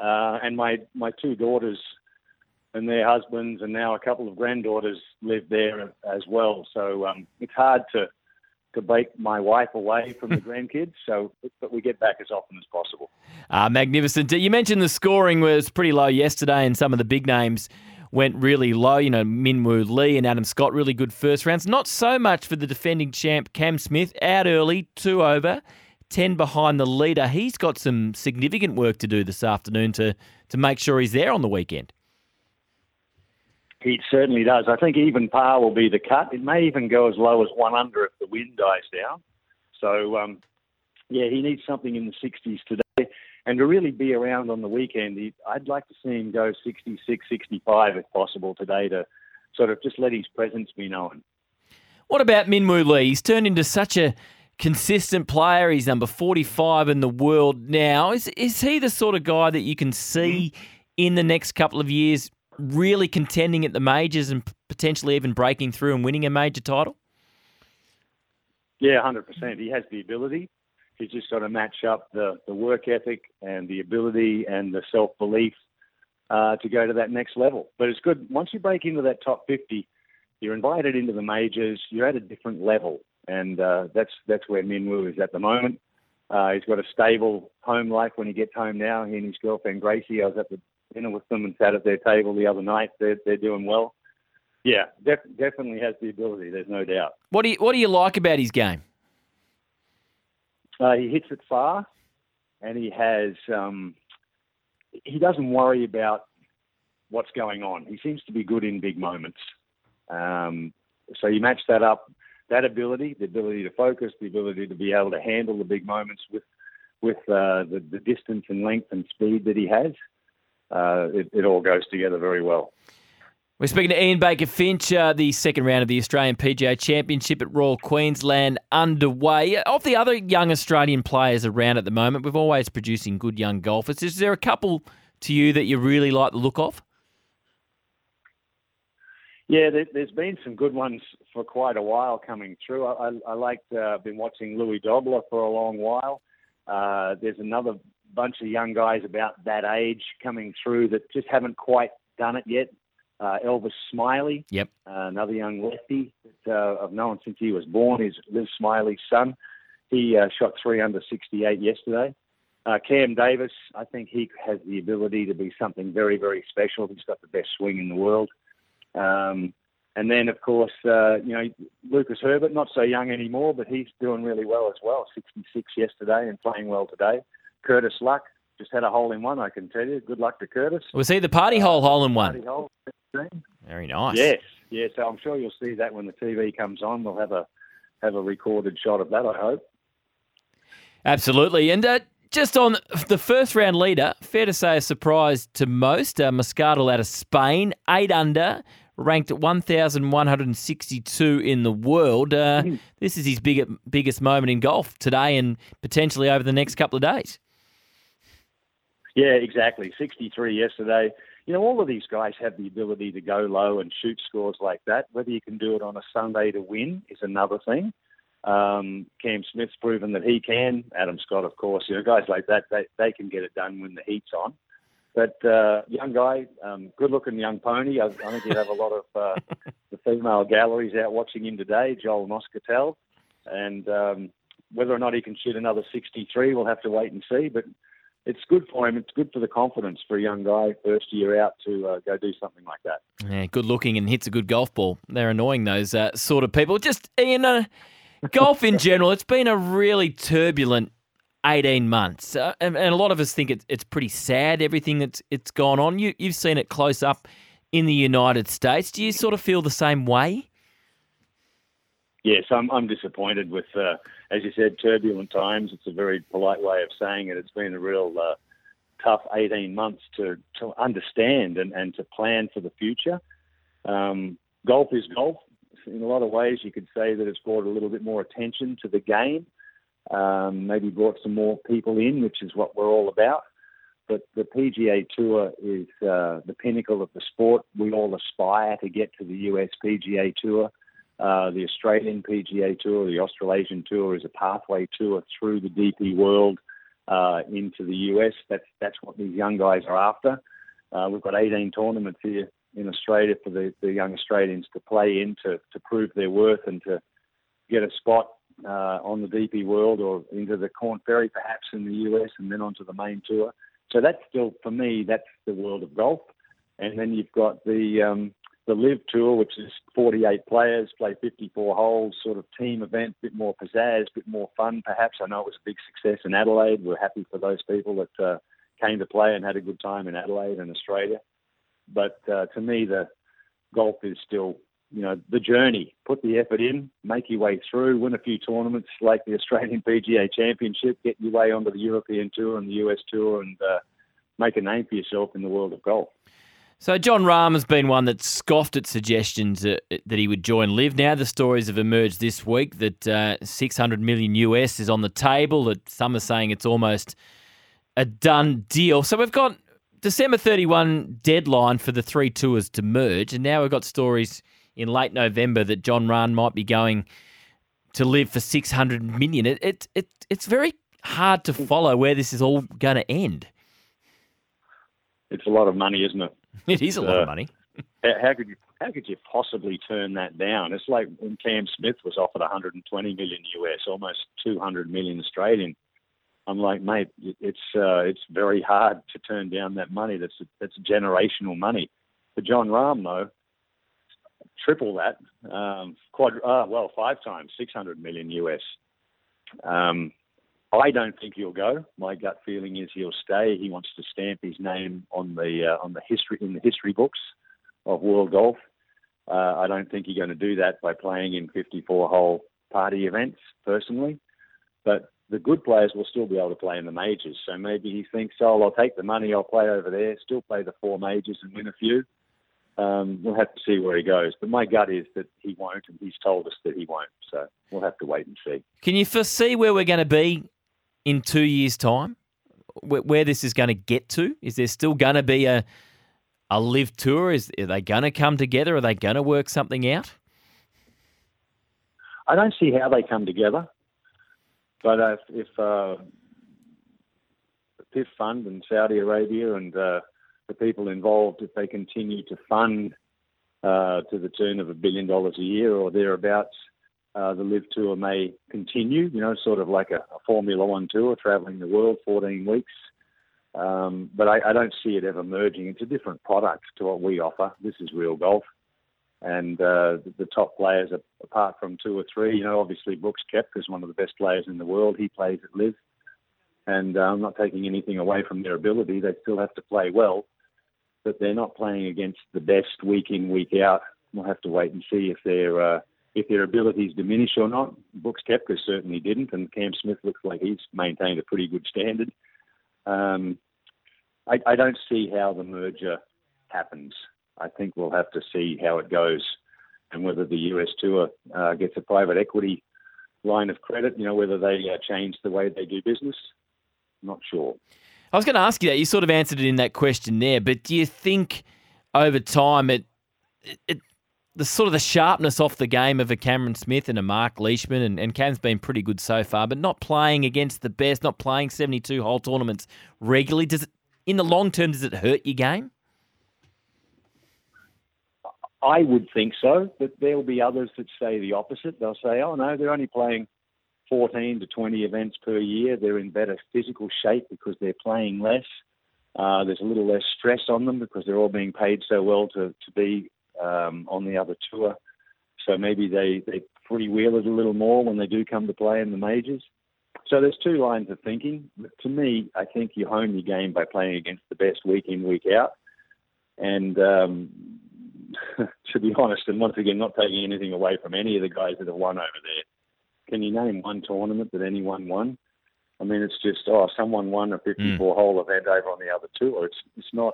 Speaker 9: Uh, and my my two daughters and their husbands and now a couple of granddaughters live there as well. So um, it's hard to to break my wife away from the grandkids. So, but we get back as often as possible.
Speaker 5: Uh, magnificent. You mentioned the scoring was pretty low yesterday, and some of the big names went really low. You know, Minwoo Lee and Adam Scott, really good first rounds. Not so much for the defending champ Cam Smith, out early, two over. 10 behind the leader. He's got some significant work to do this afternoon to, to make sure he's there on the weekend.
Speaker 9: He certainly does. I think even par will be the cut. It may even go as low as one under if the wind dies down. So, um, yeah, he needs something in the 60s today. And to really be around on the weekend, he, I'd like to see him go 66, 65 if possible today to sort of just let his presence be known.
Speaker 5: What about Minwoo Lee? He's turned into such a consistent player. He's number 45 in the world now. Is, is he the sort of guy that you can see in the next couple of years really contending at the majors and potentially even breaking through and winning a major title?
Speaker 9: Yeah, hundred percent. He has the ability. He's just got to match up the, the work ethic and the ability and the self belief uh, to go to that next level. But it's good once you break into that top fifty, you're invited into the majors. You're at a different level, and uh, that's that's where Minwoo is at the moment. Uh, he's got a stable home life when he gets home now. He and his girlfriend Gracie. I was at the dinner with them and sat at their table the other night. They're they're doing well. Yeah, def- definitely has the ability. There's no doubt.
Speaker 5: What do you What do you like about his game?
Speaker 9: Uh, he hits it far, and he has. Um, he doesn't worry about what's going on. He seems to be good in big moments. Um, so you match that up, that ability, the ability to focus, the ability to be able to handle the big moments with with uh, the, the distance and length and speed that he has uh, it, it, all goes together very well.
Speaker 5: We're speaking to Ian Baker Finch, uh, the second round of the Australian PGA Championship at Royal Queensland underway. Of the other young Australian players around at the moment, we're always producing good young golfers. Is there a couple to you that you really like the look of?
Speaker 9: Yeah, there, has been some good ones for quite a while coming through. I, I, I liked, uh, been watching Louis Dobbelaar for a long while. Uh, there's another bunch of young guys about that age coming through that just haven't quite done it yet. Uh, Elvis Smylie,
Speaker 5: yep,
Speaker 9: uh, another young lefty that uh, I've known since he was born. Is Liz Smylie's son. He uh, shot three under 68 yesterday. Uh, Cam Davis, I think he has the ability to be something very, very special. He's got the best swing in the world. Um, and then, of course, uh, you know, Lucas Herbert, not so young anymore, but he's doing really well as well. 66 yesterday and playing well today. Curtis Luck just had a hole in one. I can tell you. Good luck to Curtis.
Speaker 5: Was he the party hole hole in
Speaker 9: Party
Speaker 5: one?
Speaker 9: hole.
Speaker 5: Very nice.
Speaker 9: Yes, yes. So I'm sure you'll see that when the TV comes on. We'll have a have a recorded shot of that. I hope.
Speaker 5: Absolutely. And uh, just on the first round leader, fair to say a surprise to most. Uh, Moscatel out of Spain, eight under, ranked 1,162 in the world. Uh, this is his big, biggest moment in golf today and potentially over the next couple of days.
Speaker 9: Yeah, exactly. 63 yesterday. You know, all of these guys have the ability to go low and shoot scores like that. Whether you can do it on a Sunday to win is another thing. Um, Cam Smith's proven that he can. Adam Scott, of course. You know, guys like that, they, they can get it done when the heat's on. But uh, young guy, um, good-looking young pony. I, I think you have a lot of uh, the female galleries out watching him today, Joel Moscatel. And um, whether or not he can shoot another 63, we'll have to wait and see. But it's good for him. It's good for the confidence for a young guy, first year out, to uh, go do something like that.
Speaker 5: Yeah, good looking and hits a good golf ball. They're annoying, those uh, sort of people. Just, Ian, uh, golf in general, it's been a really turbulent 18 months. Uh, and, and a lot of us think it's, it's pretty sad, everything that's it's gone on. You, you've seen it close up in the United States. Do you sort of feel the same way?
Speaker 9: Yes, I'm, I'm disappointed with, uh, as you said, turbulent times. It's a very polite way of saying it. It's been a real uh, tough 18 months to, to understand and, and to plan for the future. Um, golf is golf. In a lot of ways, you could say that it's brought a little bit more attention to the game. Um, maybe brought some more people in, which is what we're all about. But the PGA Tour is uh, the pinnacle of the sport. We all aspire to get to the US PGA Tour. Uh, the Australian PGA Tour, the Australasian Tour is a pathway tour through the DP world uh, into the US. That's that's what these young guys are after. Uh, we've got 18 tournaments here in Australia for the, the young Australians to play in to, to prove their worth and to get a spot uh, on the DP world or into the Korn Ferry perhaps in the US and then onto the main tour. So that's still for me that's the world of golf. And then you've got the um, the LIV Tour, which is 48 players, play 54 holes, sort of team event, bit more pizzazz, bit more fun perhaps. I know it was a big success in Adelaide. We're happy for those people that uh, came to play and had a good time in Adelaide and Australia. But uh, to me, the golf is still, you know, the journey. Put the effort in, make your way through, win a few tournaments like the Australian PGA Championship, get your way onto the European Tour and the US Tour, and uh, make a name for yourself in the world of golf.
Speaker 5: So Jon Rahm has been one that scoffed at suggestions that, that he would join LIV. Now the stories have emerged this week that uh, 600 million US is on the table. That some are saying it's almost a done deal. So we've got December 31 deadline for the three tours to merge, and now we've got stories in late November that Jon Rahm might be going to LIV for 600 million. It, it, it it's very hard to follow where this is all going to end.
Speaker 9: It's a lot of money, isn't it?
Speaker 5: It is a lot of money.
Speaker 9: How, how could you how could you possibly turn that down? It's like when Cam Smith was offered 120 million US, almost 200 million Australian. I'm like, mate, it's uh, it's very hard to turn down that money. That's that's generational money. For Jon Rahm, though, triple that, um, quad, uh, well, five times, 600 million US. Um, I don't think he'll go. My gut feeling is he'll stay. He wants to stamp his name on the uh, on the history in the history books of world golf. Uh, I don't think he's going to do that by playing in 54 hole party events personally, but the good players will still be able to play in the majors. So maybe he thinks, oh, I'll take the money, I'll play over there, still play the four majors and win a few. Um, we'll have to see where he goes. But my gut is that he won't, and he's told us that he won't. So we'll have to wait and see.
Speaker 5: Can you foresee where we're going to be in two years' time? Where, this is going to get to? Is there still going to be a a LIV tour? Is are they going to come together? Are they going to work something out?
Speaker 9: I don't see how they come together. But uh, if uh, the PIF Fund and Saudi Arabia and uh, the people involved, if they continue to fund uh, to the tune of a billion dollars a year or thereabouts, uh, the LIV Tour may continue. You know, sort of like a, a Formula One tour, traveling the world 14 weeks. Um, but I, I don't see it ever merging. It's a different product to what we offer. This is real golf and uh, the, the top players, apart from two or three, you know, obviously Brooks Koepka is one of the best players in the world. He plays at LIV. And uh, I'm not taking anything away from their ability. They still have to play well, but they're not playing against the best week in, week out. We'll have to wait and see if their uh, if their abilities diminish or not. Brooks Koepka certainly didn't, and Cam Smith looks like he's maintained a pretty good standard. Um, I, I don't see how the merger happens. I think we'll have to see how it goes and whether the US Tour uh, gets a private equity line of credit, you know, whether they uh, change the way they do business. Not sure.
Speaker 5: I was going to ask you that. You sort of answered it in that question there, but do you think over time it, it, it the sort of the sharpness off the game of a Cameron Smith and a Mark Leishman, and, and Cam's been pretty good so far, but not playing against the best, not playing 72 hole tournaments regularly, does it, in the long term, does it hurt your game?
Speaker 9: I would think so, but there will be others that say the opposite. They'll say, oh no, they're only playing 14 to 20 events per year. They're in better physical shape because they're playing less. Uh, there's a little less stress on them because they're all being paid so well to, to be um, on the other tour. So maybe they, they freewheel it a little more when they do come to play in the majors. So there's two lines of thinking. But to me, I think you hone your game by playing against the best week in, week out. And um, to be honest, and once again, not taking anything away from any of the guys that have won over there, can you name one tournament that anyone won? I mean, it's just oh, someone won a 54-hole mm. event over on the other tour. It's it's not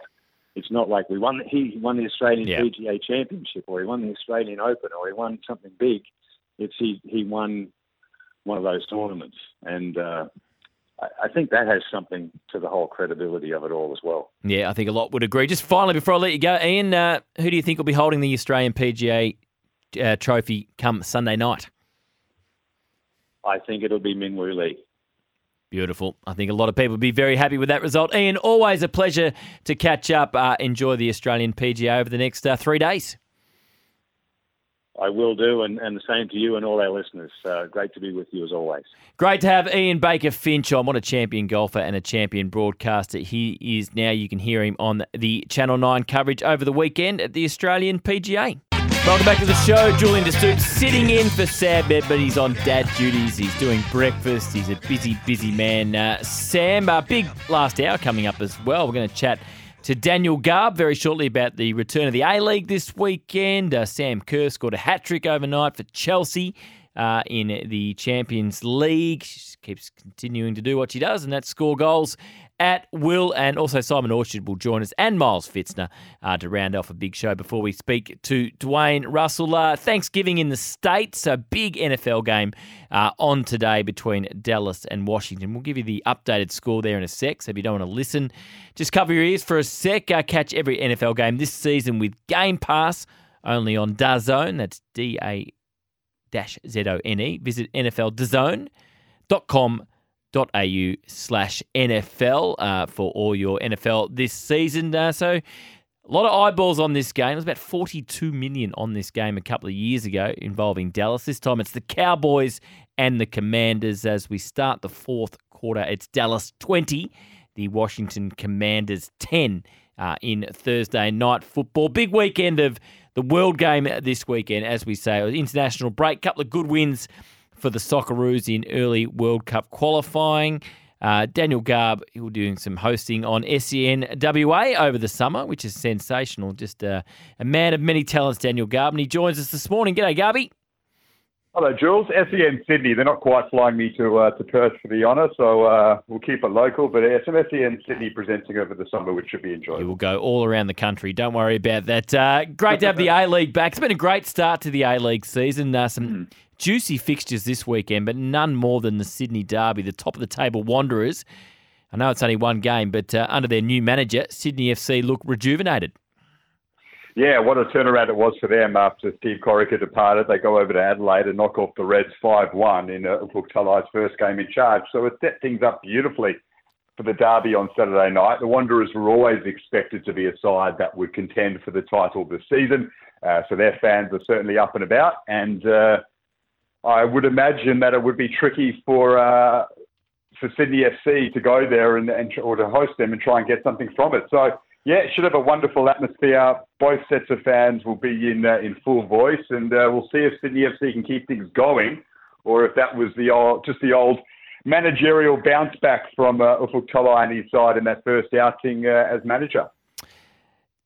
Speaker 9: it's not like we won. He won the Australian yeah. PGA Championship, or he won the Australian Open, or he won something big. It's he he won one of those tournaments, and uh, I, I think that has something to the whole credibility of it all as well.
Speaker 5: Yeah, I think a lot would agree. Just finally, before I let you go, Ian, uh, who do you think will be holding the Australian PGA uh, Trophy come Sunday night?
Speaker 9: I think it'll be Minwoo Lee.
Speaker 5: Beautiful. I think a lot of people would be very happy with that result. Ian, always a pleasure to catch up. Uh, enjoy the Australian PGA over the next uh, three days.
Speaker 9: I will do, and, and the same to you and all our listeners. Uh, great to be with you as always.
Speaker 5: Great to have Ian Baker Finch on. What a champion golfer and a champion broadcaster he is now. You can hear him on the Channel 9 coverage over the weekend at the Australian PGA. Welcome back to the show. Julian De sitting in for Sam but he's on dad duties. He's doing breakfast. He's a busy, busy man. Uh, Sam, uh, big last hour coming up as well. We're going to chat to Daniel Garb very shortly about the return of the A League this weekend. Uh, Sam Kerr scored a hat trick overnight for Chelsea uh, in the Champions League. She keeps continuing to do what she does, and that's score goals at will. And also Simon Orchard will join us and Miles Fitzner uh, to round off a big show before we speak to Dwayne Russell. Uh, Thanksgiving in the States, a big NFL game uh, on today between Dallas and Washington. We'll give you the updated score there in a sec. So if you don't want to listen, just cover your ears for a sec. Uh, catch every NFL game this season with Game Pass only on DAZN. That's D A Z O N E. Visit NFLDAZN.com au slash NFL uh, for all your NFL this season. Uh, so a lot of eyeballs on this game. It was about 42 million on this game a couple of years ago involving Dallas. This time it's the Cowboys and the Commanders as we start the fourth quarter. It's Dallas 20, the Washington Commanders 10 uh, in Thursday night football. Big weekend of the World Game this weekend, as we say. It was International break, couple of good wins for the Socceroos in early World Cup qualifying. Uh, Daniel Garb, he'll doing some hosting on SEN WA over the summer, which is sensational. Just uh, a man of many talents, Daniel Garb, and he joins us this morning. G'day, Garby.
Speaker 10: Hello, Jules. SEN Sydney. They're not quite flying me to uh, to Perth for the honour, so uh, we'll keep it local. But yeah, some SEN Sydney presenting over the summer, which should be enjoyable.
Speaker 5: You will go all around the country. Don't worry about that. Uh, great to have the A League back. It's been a great start to the A League season. Uh, some mm. Juicy fixtures this weekend, but none more than the Sydney Derby, the top of the table Wanderers. I know it's only one game, but uh, under their new manager, Sydney FC look rejuvenated.
Speaker 10: Yeah, what a turnaround it was for them after Steve Corica departed. They go over to Adelaide and knock off the Reds 5 1 in uh, Talay's first game in charge. So it set things up beautifully for the Derby on Saturday night. The Wanderers were always expected to be a side that would contend for the title this season. Uh, so their fans are certainly up and about. And uh, I would imagine that it would be tricky for uh, for Sydney FC to go there and, and or to host them and try and get something from it. So yeah, it should have a wonderful atmosphere. Both sets of fans will be in uh, in full voice, and uh, we'll see if Sydney FC can keep things going, or if that was the old just the old managerial bounce back from uh, Ufuk Talay and his side in that first outing uh, as manager.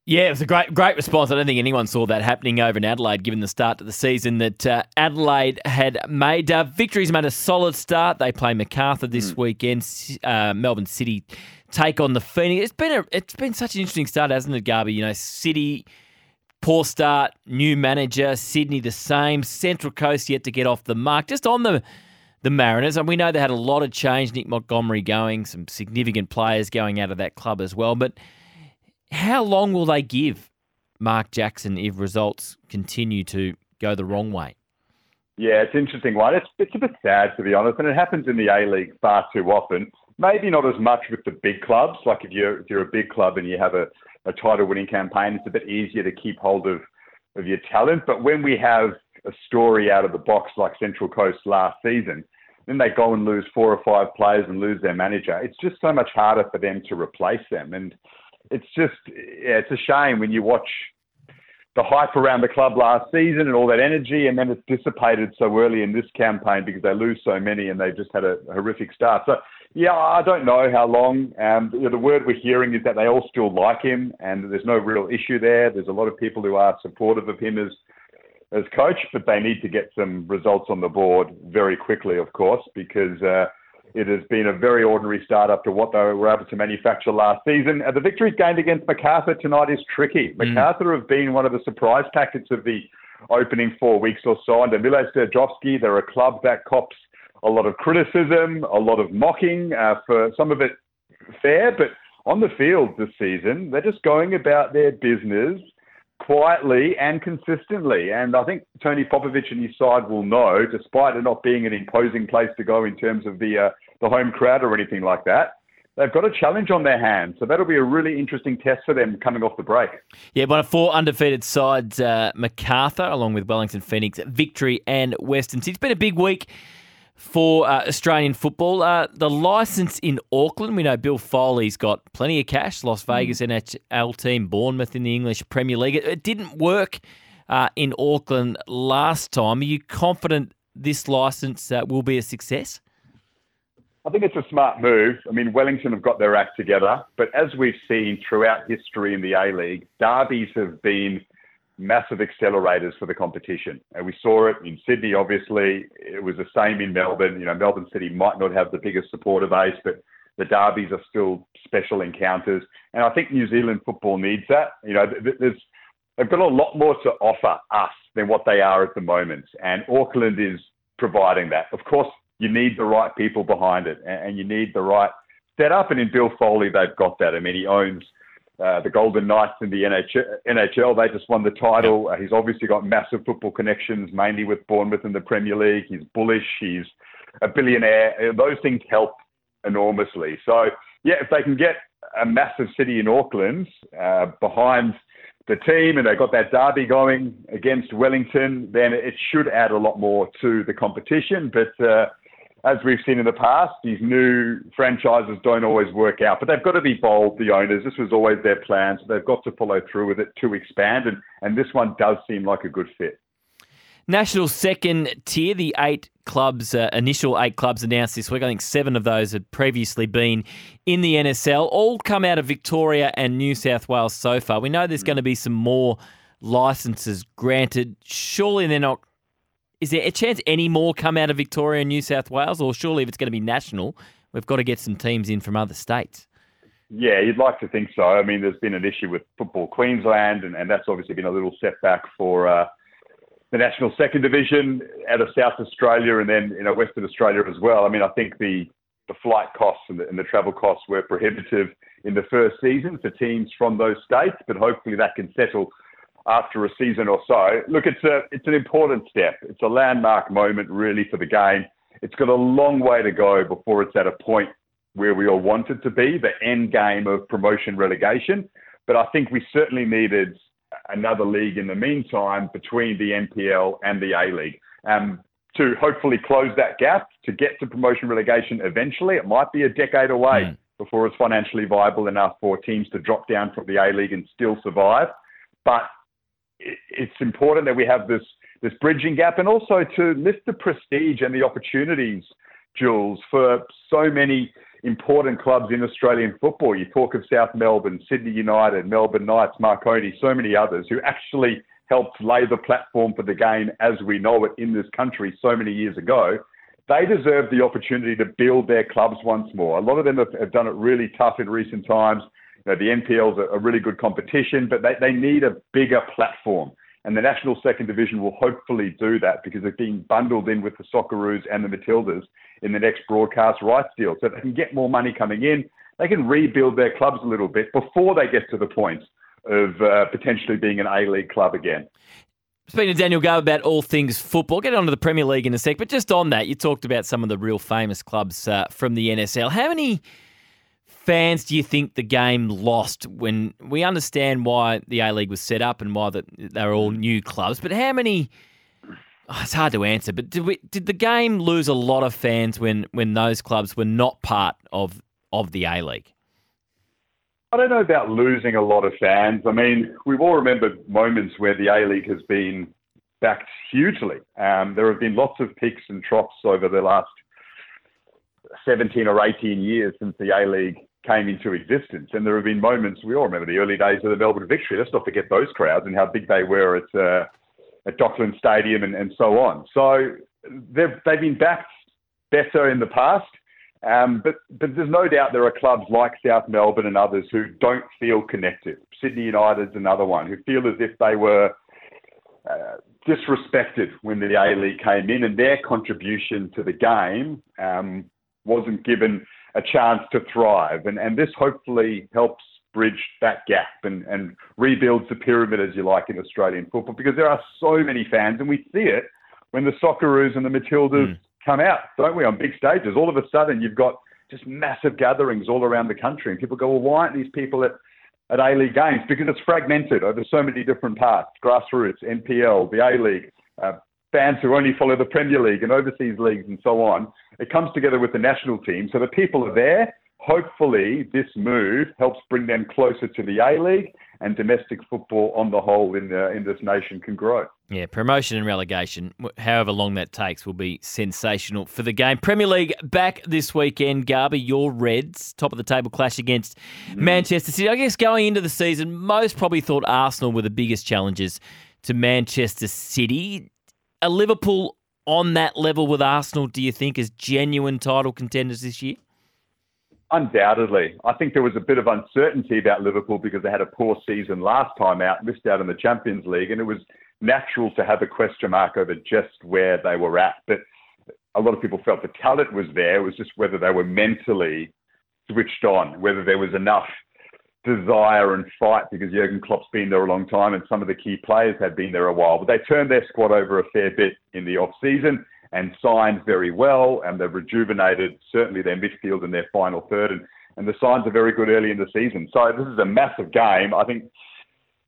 Speaker 5: Yeah, it was a great, great response. I don't think anyone saw that happening over in Adelaide, given the start to the season that uh, Adelaide had made. Uh, Victory's made a solid start. They play Macarthur this mm. weekend. Uh, Melbourne City take on the Phoenix. It's been a, it's been such an interesting start, hasn't it, Garby? You know, City poor start, new manager. Sydney the same. Central Coast yet to get off the mark. Just on the the Mariners, and we know they had a lot of change. Nick Montgomery going, some significant players going out of that club as well, but how long will they give Mark Jackson if results continue to go the wrong way?
Speaker 10: Yeah, it's an interesting one. It's, it's a bit sad, to be honest, and it happens in the A League far too often. Maybe not as much with the big clubs. Like if you're, if you're a big club and you have a, a title winning campaign, it's a bit easier to keep hold of, of your talent. But when we have a story out of the box like Central Coast last season, then they go and lose four or five players and lose their manager. It's just so much harder for them to replace them. And it's just yeah, it's a shame when you watch the hype around the club last season and all that energy, and then it's dissipated so early in this campaign because they lose so many and they've just had a horrific start. So, yeah, I don't know how long. Um, you know, the word we're hearing is that they all still like him, and there's no real issue there. There's a lot of people who are supportive of him as as coach, but they need to get some results on the board very quickly, of course, because. Uh, it has been a very ordinary start up to what they were able to manufacture last season. Uh, the victories gained against Macarthur tonight is tricky. Mm. Macarthur have been one of the surprise packets of the opening four weeks or so. Under Mile Sterjovski, they're a club that cops a lot of criticism, a lot of mocking, uh, for some of it fair, but on the field this season, they're just going about their business quietly and consistently. And I think Tony Popovic and his side will know, despite it not being an imposing place to go in terms of the uh, the home crowd or anything like that. They've got a challenge on their hands, so that'll be a really interesting test for them coming off the break.
Speaker 5: Yeah, one of four undefeated sides, uh, Macarthur, along with Wellington Phoenix, Victory, and Western. It's been a big week for uh, Australian football. Uh, the license in Auckland, we know Bill Foley's got plenty of cash. Las hmm. Vegas mm. NHL team, Bournemouth in the English Premier League. It, it didn't work uh, in Auckland last time. Are you confident this license uh, will be a success?
Speaker 10: I think it's a smart move. I mean, Wellington have got their act together, but as we've seen throughout history in the A League, derbies have been massive accelerators for the competition. And we saw it in Sydney, obviously. It was the same in Melbourne. You know, Melbourne City might not have the biggest supporter base, but the derbies are still special encounters. And I think New Zealand football needs that. You know, there's, they've got a lot more to offer us than what they are at the moment. And Auckland is providing that. Of course, you need the right people behind it, and you need the right setup. And in Bill Foley, they've got that. I mean, he owns uh, the Golden Knights in the NHL. They just won the title. Uh, he's obviously got massive football connections, mainly with Bournemouth in the Premier League. He's bullish. He's a billionaire. Those things help enormously. So, yeah, if they can get a massive city in Auckland uh, behind the team and they've got that derby going against Wellington, then it should add a lot more to the competition. But uh, as we've seen in the past, these new franchises don't always work out, but they've got to be bold, the owners. This was always their plan, so they've got to follow through with it to expand, and, and this one does seem like a good fit.
Speaker 5: National second tier, the eight clubs, uh, initial eight clubs announced this week. I think seven of those had previously been in the NSL, all come out of Victoria and New South Wales so far. We know there's going to be some more licenses granted. Surely they're not is there a chance any more come out of Victoria and New South Wales, or surely if it's going to be national, we've got to get some teams in from other states?
Speaker 10: Yeah, you'd like to think so. I mean, there's been an issue with Football Queensland, and, and that's obviously been a little setback for uh, the National Second Division out of South Australia and then you know Western Australia as well. I mean, I think the the flight costs and the, and the travel costs were prohibitive in the first season for teams from those states, but hopefully that can settle after a season or so. Look, it's a it's an important step. It's a landmark moment really for the game. It's got a long way to go before it's at a point where we all want it to be, the end game of promotion relegation. But I think we certainly needed another league in the meantime between the NPL and the A League. Um, to hopefully close that gap to get to promotion relegation eventually. It might be a decade away mm. before it's financially viable enough for teams to drop down from the A League and still survive. But it's important that we have this this bridging gap and also to lift the prestige and the opportunities Jules, for so many important clubs in Australian football. You talk of South Melbourne, Sydney United, Melbourne Knights, Marconi, so many others who actually helped lay the platform for the game as we know it in this country so many years ago. They deserve the opportunity to build their clubs once more. A lot of them have, have done it really tough in recent times. Know, the NPL is a, a really good competition, but they, they need a bigger platform. And the National Second Division will hopefully do that because they're being bundled in with the Socceroos and the Matildas in the next broadcast rights deal. So they can get more money coming in. They can rebuild their clubs a little bit before they get to the point of uh, potentially being an A League club again.
Speaker 5: Speaking to Daniel Garb about all things football, get on to the Premier League in a sec. But just on that, you talked about some of the real famous clubs uh, from the NSL. How many fans do you think the game lost when we understand why the A League was set up and why the, they were all new clubs? But how many? Oh, it's hard to answer. But did we did the game lose a lot of fans when when those clubs were not part of of the A League?
Speaker 10: I don't know about losing a lot of fans. I mean, we've all remembered moments where the A League has been backed hugely. Um, there have been lots of peaks and troughs over the last 17 or 18 years since the A League came into existence. And there have been moments, we all remember the early days of the Melbourne Victory. Let's not forget those crowds and how big they were at, uh, at Dockland Stadium and, and so on. So they've, they've been backed better in the past. Um, but, but there's no doubt there are clubs like South Melbourne and others who don't feel connected. Sydney United's another one who feel as if they were uh, disrespected when the A League came in, and their contribution to the game um, wasn't given a chance to thrive. And, and this hopefully helps bridge that gap and, and rebuilds the pyramid, as you like, in Australian football, because there are so many fans, and we see it when the Socceroos and the Matildas mm. come out, don't we, on big stages. All of a sudden, you've got just massive gatherings all around the country, and people go, well, why aren't these people at at A League games because it's fragmented over so many different parts grassroots, NPL, the A League, uh, fans who only follow the Premier League and overseas leagues and so on. It comes together with the national team. So the people are there. Hopefully, this move helps bring them closer to the A League and domestic football on the whole in, the, in this nation can grow.
Speaker 5: Yeah, promotion and relegation, however long that takes, will be sensational for the game. Premier League back this weekend. Garby, your Reds, top of the table clash against mm. Manchester City. I guess going into the season, most probably thought Arsenal were the biggest challenges to Manchester City are Liverpool on that level with Arsenal, do you think, as genuine title contenders this year?
Speaker 10: Undoubtedly. I think there was a bit of uncertainty about Liverpool because they had a poor season last time out, missed out in the Champions League, and it was natural to have a question mark over just where they were at. But a lot of people felt the talent was there. It was just whether they were mentally switched on, whether there was enough desire and fight because Jurgen Klopp's been there a long time and some of the key players had been there a while. But they turned their squad over a fair bit in the off season and signed very well, and they've rejuvenated certainly their midfield and their final third. And, and the signs are very good early in the season. So this is a massive game. I think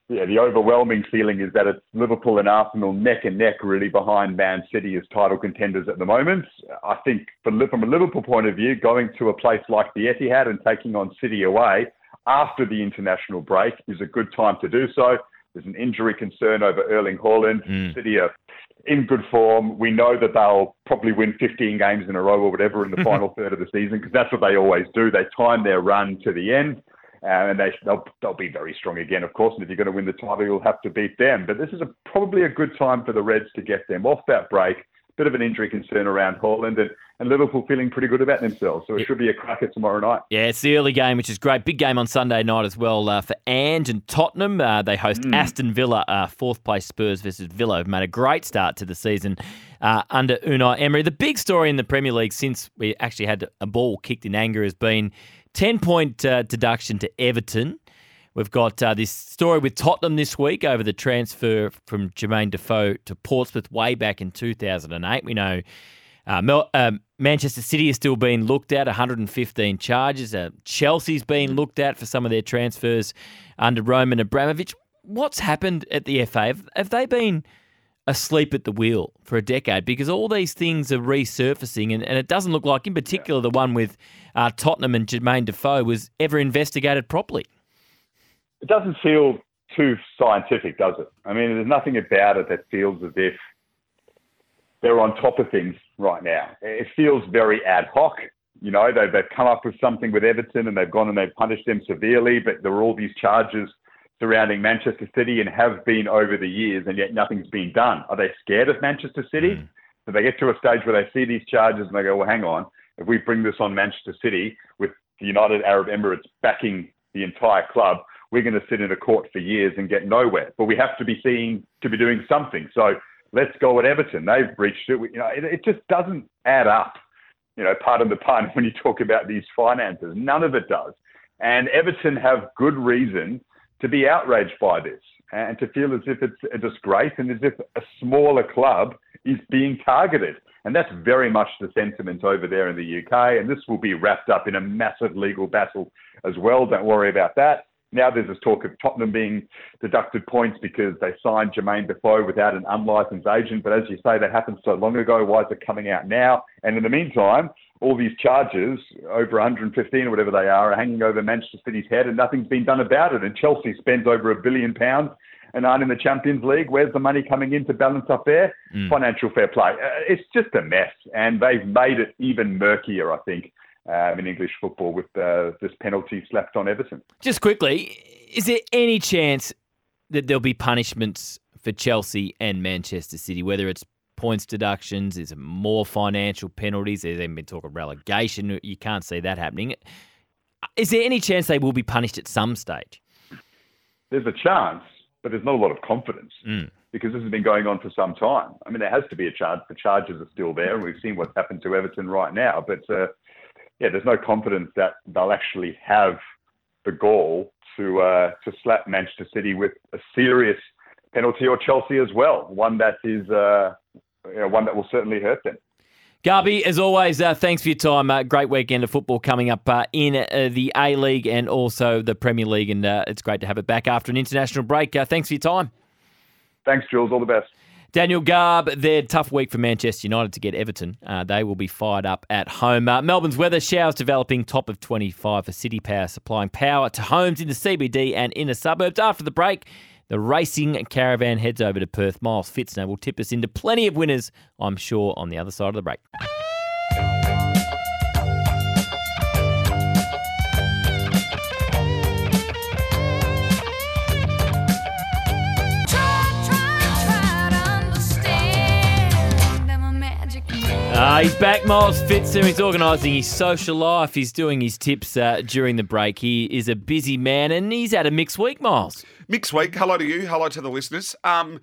Speaker 10: yeah, the overwhelming feeling is that it's Liverpool and Arsenal neck and neck really behind Man City as title contenders at the moment. I think from a Liverpool point of view, going to a place like the Etihad and taking on City away after the international break is a good time to do so. There's an injury concern over Erling Haaland. Mm. City are in good form. We know that they'll probably win 15 games in a row or whatever in the final third of the season because that's what they always do. They time their run to the end. Uh, and they, they'll, they'll be very strong again, of course. And if you're going to win the title, you'll have to beat them. But this is a, probably a good time for the Reds to get them off that break bit of an injury concern around Haaland and, and Liverpool feeling pretty good about themselves. So it should be a cracker tomorrow night.
Speaker 5: Yeah, it's the early game, which is great. Big game on Sunday night as well uh, for Ange and Tottenham. Uh, they host mm. Aston Villa, uh, fourth place Spurs versus Villa. Have made a great start to the season uh, under Unai Emery. The big story in the Premier League since we actually had a ball kicked in anger has been 10 point uh, deduction to Everton. We've got uh, this story with Tottenham this week over the transfer from Jermaine Defoe to Portsmouth way back in 2008. We know uh, Mel- uh, Manchester City is still being looked at, 115 charges. Uh, Chelsea's being looked at for some of their transfers under Roman Abramovich. What's happened at the FA? Have, have they been asleep at the wheel for a decade? Because all these things are resurfacing, and, and it doesn't look like, in particular, the one with uh, Tottenham and Jermaine Defoe was ever investigated properly
Speaker 10: it doesn't feel too scientific, does it? I mean, there's nothing about it that feels as if they're on top of things right now. It feels very ad hoc. You know, they've, they've come up with something with Everton and they've gone and they've punished them severely, but there are all these charges surrounding Manchester City and have been over the years, and yet nothing's been done. Are they scared of Manchester City? Mm. So they get to a stage where they see these charges and they go, well, hang on, if we bring this on Manchester City with the United Arab Emirates backing the entire club, we're going to sit in a court for years and get nowhere. But we have to be seeing to be doing something. So let's go at Everton. They've breached it. You know, it, it just doesn't add up. You know, pardon the pun when you talk about these finances. None of it does. And Everton have good reason to be outraged by this and to feel as if it's a disgrace and as if a smaller club is being targeted. And that's very much the sentiment over there in the UK. And this will be wrapped up in a massive legal battle as well. Don't worry about that. Now there's this talk of Tottenham being deducted points because they signed Jermaine Defoe without an unlicensed agent. But as you say, that happened so long ago. Why is it coming out now? And in the meantime, all these charges, over 115 or whatever they are, are hanging over Manchester City's head and nothing's been done about it. And Chelsea spends over a billion pounds and aren't in the Champions League. Where's the money coming in to balance up there? Mm. Financial fair play. Uh, it's just a mess, and they've made it even murkier, I think. Um, in English football, with uh, this penalty slapped on Everton.
Speaker 5: Just quickly, is there any chance that there'll be punishments for Chelsea and Manchester City, whether it's points deductions, is it more financial penalties? There's even been talk of relegation. You can't see that happening. Is there any chance they will be punished at some stage?
Speaker 10: There's a chance but there's not a lot of confidence mm. because this has been going on for some time. I mean, there has to be a charge. The charges are still there, and we've seen what's happened to Everton right now. But uh, yeah, there's no confidence that they'll actually have the gall to uh, to slap Manchester City with a serious penalty, or Chelsea as well, one that is uh, you know, one that will certainly hurt them.
Speaker 5: Garby, as always, uh, thanks for your time. Uh, great weekend of football coming up uh, in uh, the A League and also the Premier League, and uh, it's great to have it back after an international break. Uh, thanks for your time.
Speaker 10: Thanks, Jules. All the best.
Speaker 5: Daniel Garb, their tough week for Manchester United to get Everton. Uh, they will be fired up at home. Uh, Melbourne's weather showers developing top of 25 for City Power, supplying power to homes in the CBD and inner suburbs. After the break, the racing caravan heads over to Perth. Miles Fitzner will tip us into plenty of winners, I'm sure, on the other side of the break. Uh, he's back, Miles Fitzner. He's organising his social life. He's doing his tips uh, during the break. He is a busy man and he's had a mixed week, Miles.
Speaker 11: Mixed week. Hello to you. Hello to the listeners. Um,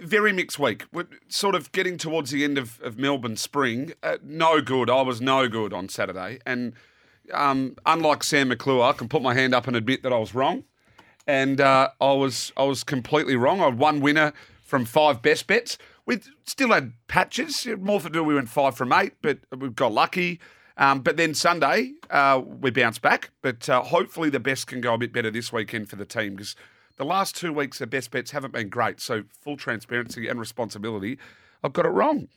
Speaker 11: very mixed week. We're sort of getting towards the end of, of Melbourne spring. Uh, no good. I was no good on Saturday. And um, unlike Sam McClure, I can put my hand up and admit that I was wrong. And uh, I was I was completely wrong. I had one winner from five best bets. We still had patches. More for do, we went five from eight, but we got lucky. Um, but then Sunday, uh, we bounced back. But uh, hopefully the best can go a bit better this weekend for the team because the last two weeks, the best bets haven't been great. So full transparency and responsibility, I've got it wrong.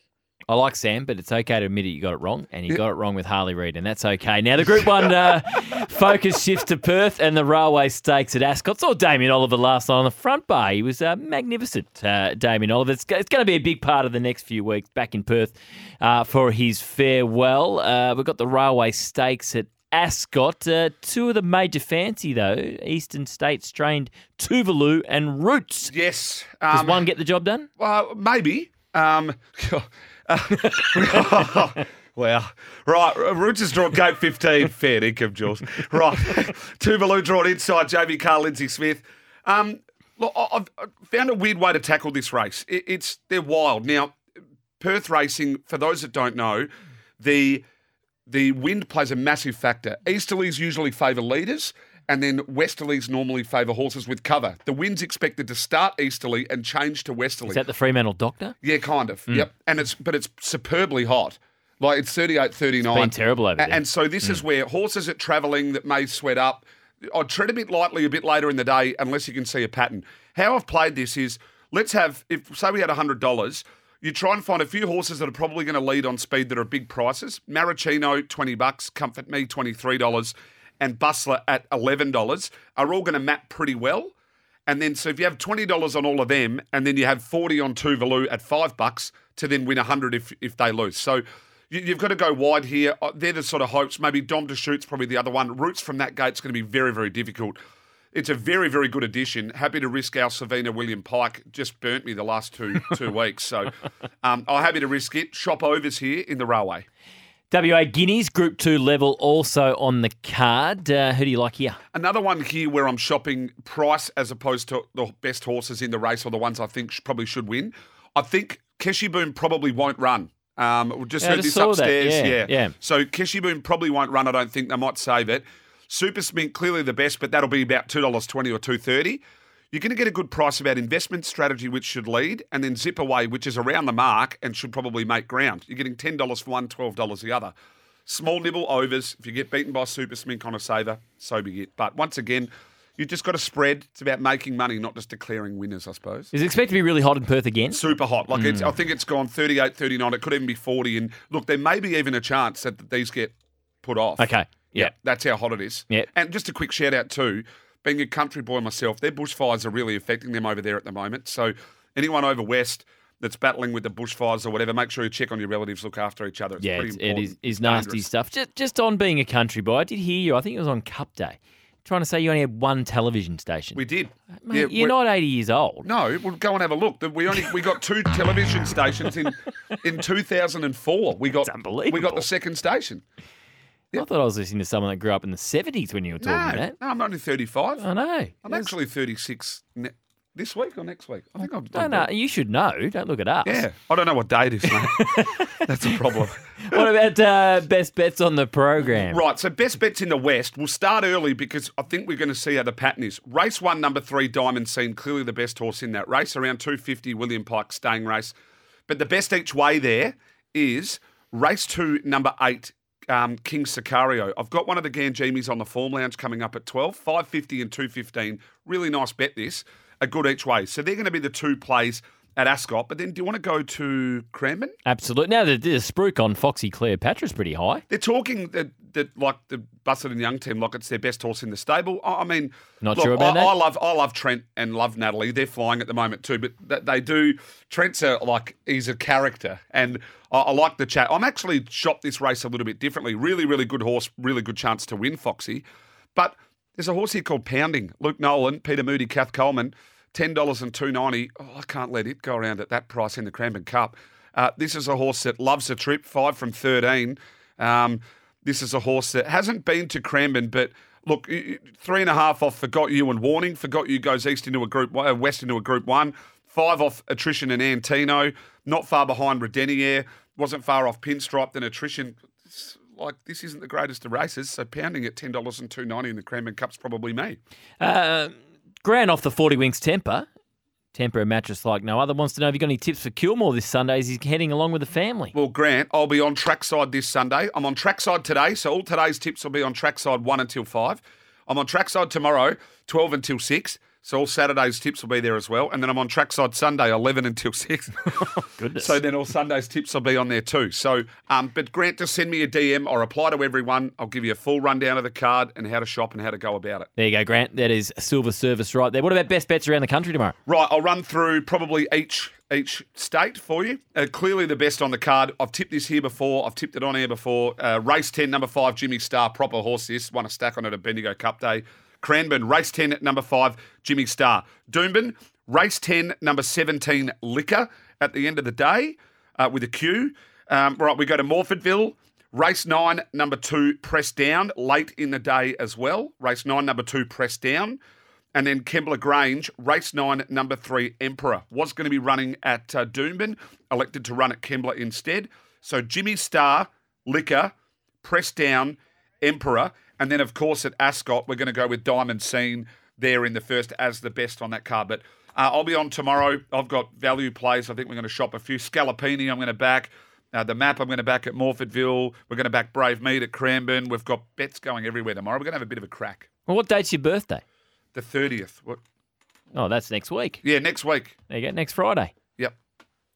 Speaker 5: I like Sam, but it's okay to admit it you got it wrong, and you got it wrong with Harley Reid, and that's okay. Now the Group One uh, focus shifts to Perth and the Railway Stakes at Ascot. Saw Damien Oliver last night on the front bar. He was uh, magnificent, uh, Damien Oliver. It's, it's going to be a big part of the next few weeks back in Perth uh, for his farewell. Uh, we've got the Railway Stakes at Ascot. Uh, two of the major fancy, though Eastern States trained Tuvalu and Roots.
Speaker 11: Yes.
Speaker 5: Um, Does one get the job done?
Speaker 11: Well, maybe. Um, well, right. Roots has drawn gate 15. Fair income, Jules. Right. Tuvalu drawn inside JB Carr, Lindsay Smith. Um, look, I've found a weird way to tackle this race. It's They're wild. Now, Perth racing, for those that don't know, the the wind plays a massive factor. Easterlies usually favour leaders, and then westerlies normally favour horses with cover. The wind's expected to start easterly and change to westerly.
Speaker 5: Is that the Fremantle Doctor?
Speaker 11: Yeah, kind of. Mm. Yep. And it's but it's superbly hot. Like it's 38, 39.
Speaker 5: It's been terrible over there.
Speaker 11: And so this mm. is where horses are travelling that may sweat up. I'd tread a bit lightly a bit later in the day unless you can see a pattern. How I've played this is let's have if say we had hundred dollars you try and find a few horses that are probably going to lead on speed that are big prices. Maricino, 20 bucks, Comfort Me, $23, and Bustler at $11 are all going to map pretty well. And then, so if you have twenty dollars on all of them, and then you have forty on Tuvalu at five bucks to then win hundred if if they lose. So you, you've got to go wide here. Uh, They're the sort of hopes. Maybe Dom to shoot's probably the other one. Roots from that gate's going to be very very difficult. It's a very very good addition. Happy to risk our Savina William Pike. Just burnt me the last two two weeks, so um, I'm happy to risk it. Shop overs here in the railway.
Speaker 5: WA Guineas Group 2 level also on the card. Uh, who do you like here?
Speaker 11: Another one here where I'm shopping price as opposed to the best horses in the race or the ones I think sh- probably should win. I think Keshi Boom probably won't run. Um, we just
Speaker 5: Yeah,
Speaker 11: heard
Speaker 5: just
Speaker 11: this upstairs.
Speaker 5: Yeah, yeah.
Speaker 11: So Keshi Boom probably won't run. I don't think they might save it. Super Smink clearly the best, but that'll be about two dollars twenty or two thirty. You're going to get a good price about investment strategy, which should lead, and then zip away, which is around the mark and should probably make ground. You're getting ten dollars for one, twelve dollars the other. Small nibble overs. If you get beaten by Super Smink on a saver, so be it. But once again, You've just got to spread. It's about making money, not just declaring winners, I suppose.
Speaker 5: Is it expected to be really hot in Perth again?
Speaker 11: Super hot. Like it's,
Speaker 5: Mm.
Speaker 11: I think it's gone 38, 39. It could even be 40. And look, there may be even a chance that these get put off.
Speaker 5: Okay.
Speaker 11: Yeah, that's how hot it is.
Speaker 5: Yeah.
Speaker 11: And just a quick shout out too, being a country boy myself, their bushfires are really affecting them over there at the moment. So anyone over west that's battling with the bushfires or whatever, make sure you check on your relatives, look after each other. It's
Speaker 5: yeah,
Speaker 11: pretty
Speaker 5: it's,
Speaker 11: important.
Speaker 5: is, is nasty
Speaker 11: Dangerous.
Speaker 5: stuff. Just, just on being a country boy, I did hear you. I think it was on Cup Day, trying to say you only had one television station.
Speaker 11: We did.
Speaker 5: Uh, mate,
Speaker 11: Yeah,
Speaker 5: you're not 80 years old.
Speaker 11: No, we'll go and have a look. We only we got two television stations in in 2004. We got
Speaker 5: unbelievable.
Speaker 11: We got the second station.
Speaker 5: I thought I was listening to someone that grew up in the 70s when you were talking
Speaker 11: No,
Speaker 5: that.
Speaker 11: no, I'm only 35.
Speaker 5: I know.
Speaker 11: I'm actually 36 ne- this week or next week. I think I'm.
Speaker 5: No, no, you should know. Don't look at us.
Speaker 11: Yeah, I don't know what day it is, mate. That's a problem.
Speaker 5: What about uh, best bets on the program?
Speaker 11: Right, so best bets in the West. We'll start early because I think we're going to see how the pattern is. Race one, number three, Diamond Scene, clearly the best horse in that race. Around 250, William Pike, staying race. But the best each way there is race two, number eight, um, King Sicario. I've got one of the Ganjimis on the form lounge coming up at 12, 550 and 215. Really nice bet this. A good each way. So they're going to be the two plays at Ascot. But then do you want to go to Cranbourne?
Speaker 5: Absolutely. Now, the, the spruik on Foxy Cleopatra's pretty high.
Speaker 11: They're talking that, that like the Busuttin and Young team, like it's their best horse in the stable. I I mean,
Speaker 5: Not
Speaker 11: look,
Speaker 5: sure about
Speaker 11: I,
Speaker 5: that?
Speaker 11: I love I love Trent and love Natalie. They're flying at the moment too, but th- they do. Trent's a like he's a character, and I, I like the chat. I'm actually shot this race a little bit differently. Really, really good horse. Really good chance to win, Foxy. But there's a horse here called Pounding. Luke Nolan, Peter Moody, Kath Coleman. Ten dollars and two ninety. Oh, I can't let it go around at that price in the Cranbourne Cup. Uh, this is a horse that loves a trip. Five from thirteen. Um, this is a horse that hasn't been to Cranbourne, but look, three and a half off Forgot You and Warning. Forgot You goes east into a group, uh, west into a group one. Five off Attrition and Antino. Not far behind Redenier. Wasn't far off Pinstripe than Attrition. Like this isn't the greatest of races, so pounding at ten dollars and two ninety in the Cranbourne Cup's probably me.
Speaker 5: Uh, Grant off the 40 Wings temper. Temper a mattress like no other. Wants to know if you got any tips for Kilmore this Sunday as he's heading along with the family.
Speaker 11: Well, Grant, I'll be on trackside this Sunday. I'm on trackside today, so all today's tips will be on trackside one until five. I'm on trackside tomorrow, twelve until six. So all Saturday's tips will be there as well, and then I'm on trackside Sunday, eleven until six.
Speaker 5: Goodness.
Speaker 11: So then all Sunday's tips will be on there too. So, um, but Grant, just send me a DM. I'll reply to everyone. I'll give you a full rundown of the card and how to shop and how to go about it.
Speaker 5: There you go, Grant. That is silver service right there. What about best bets around the country tomorrow?
Speaker 11: Right, I'll run through probably each each state for you. Uh, clearly the best on the card. I've tipped this here before. I've tipped it on air before. Uh, race 10, number 5, Jimmy Star, proper horse this. Won a stack on it at Bendigo Cup Day. Cranbourne, race 10, number 5, Jimmy Star. Doomben, race 10, number 17, Liquor at the end of the day uh, with a Q. Um, right, we go to Morphettville. Race 9, number 2, Press Down, late in the day as well. Race 9, number 2, Press Down. And then Kembla Grange, race nine, number three, Emperor, was going to be running at uh, Doomben, elected to run at Kembla instead. So Jimmy Star, Liquor, Press Down, Emperor, and then of course at Ascot, we're going to go with Diamond Scene there in the first as the best on that card. But uh, I'll be on tomorrow. I've got value plays. I think we're going to shop a few. Scalapini, I'm going to back. Uh, the map, I'm going to back at Morphettville. We're going to back Brave Mead at Cranbourne. We've got bets going everywhere tomorrow. We're going to have a bit of a crack.
Speaker 5: Well, what date's your birthday?
Speaker 11: The 30th. What?
Speaker 5: Oh, that's next week.
Speaker 11: Yeah, next week.
Speaker 5: There you go, next Friday.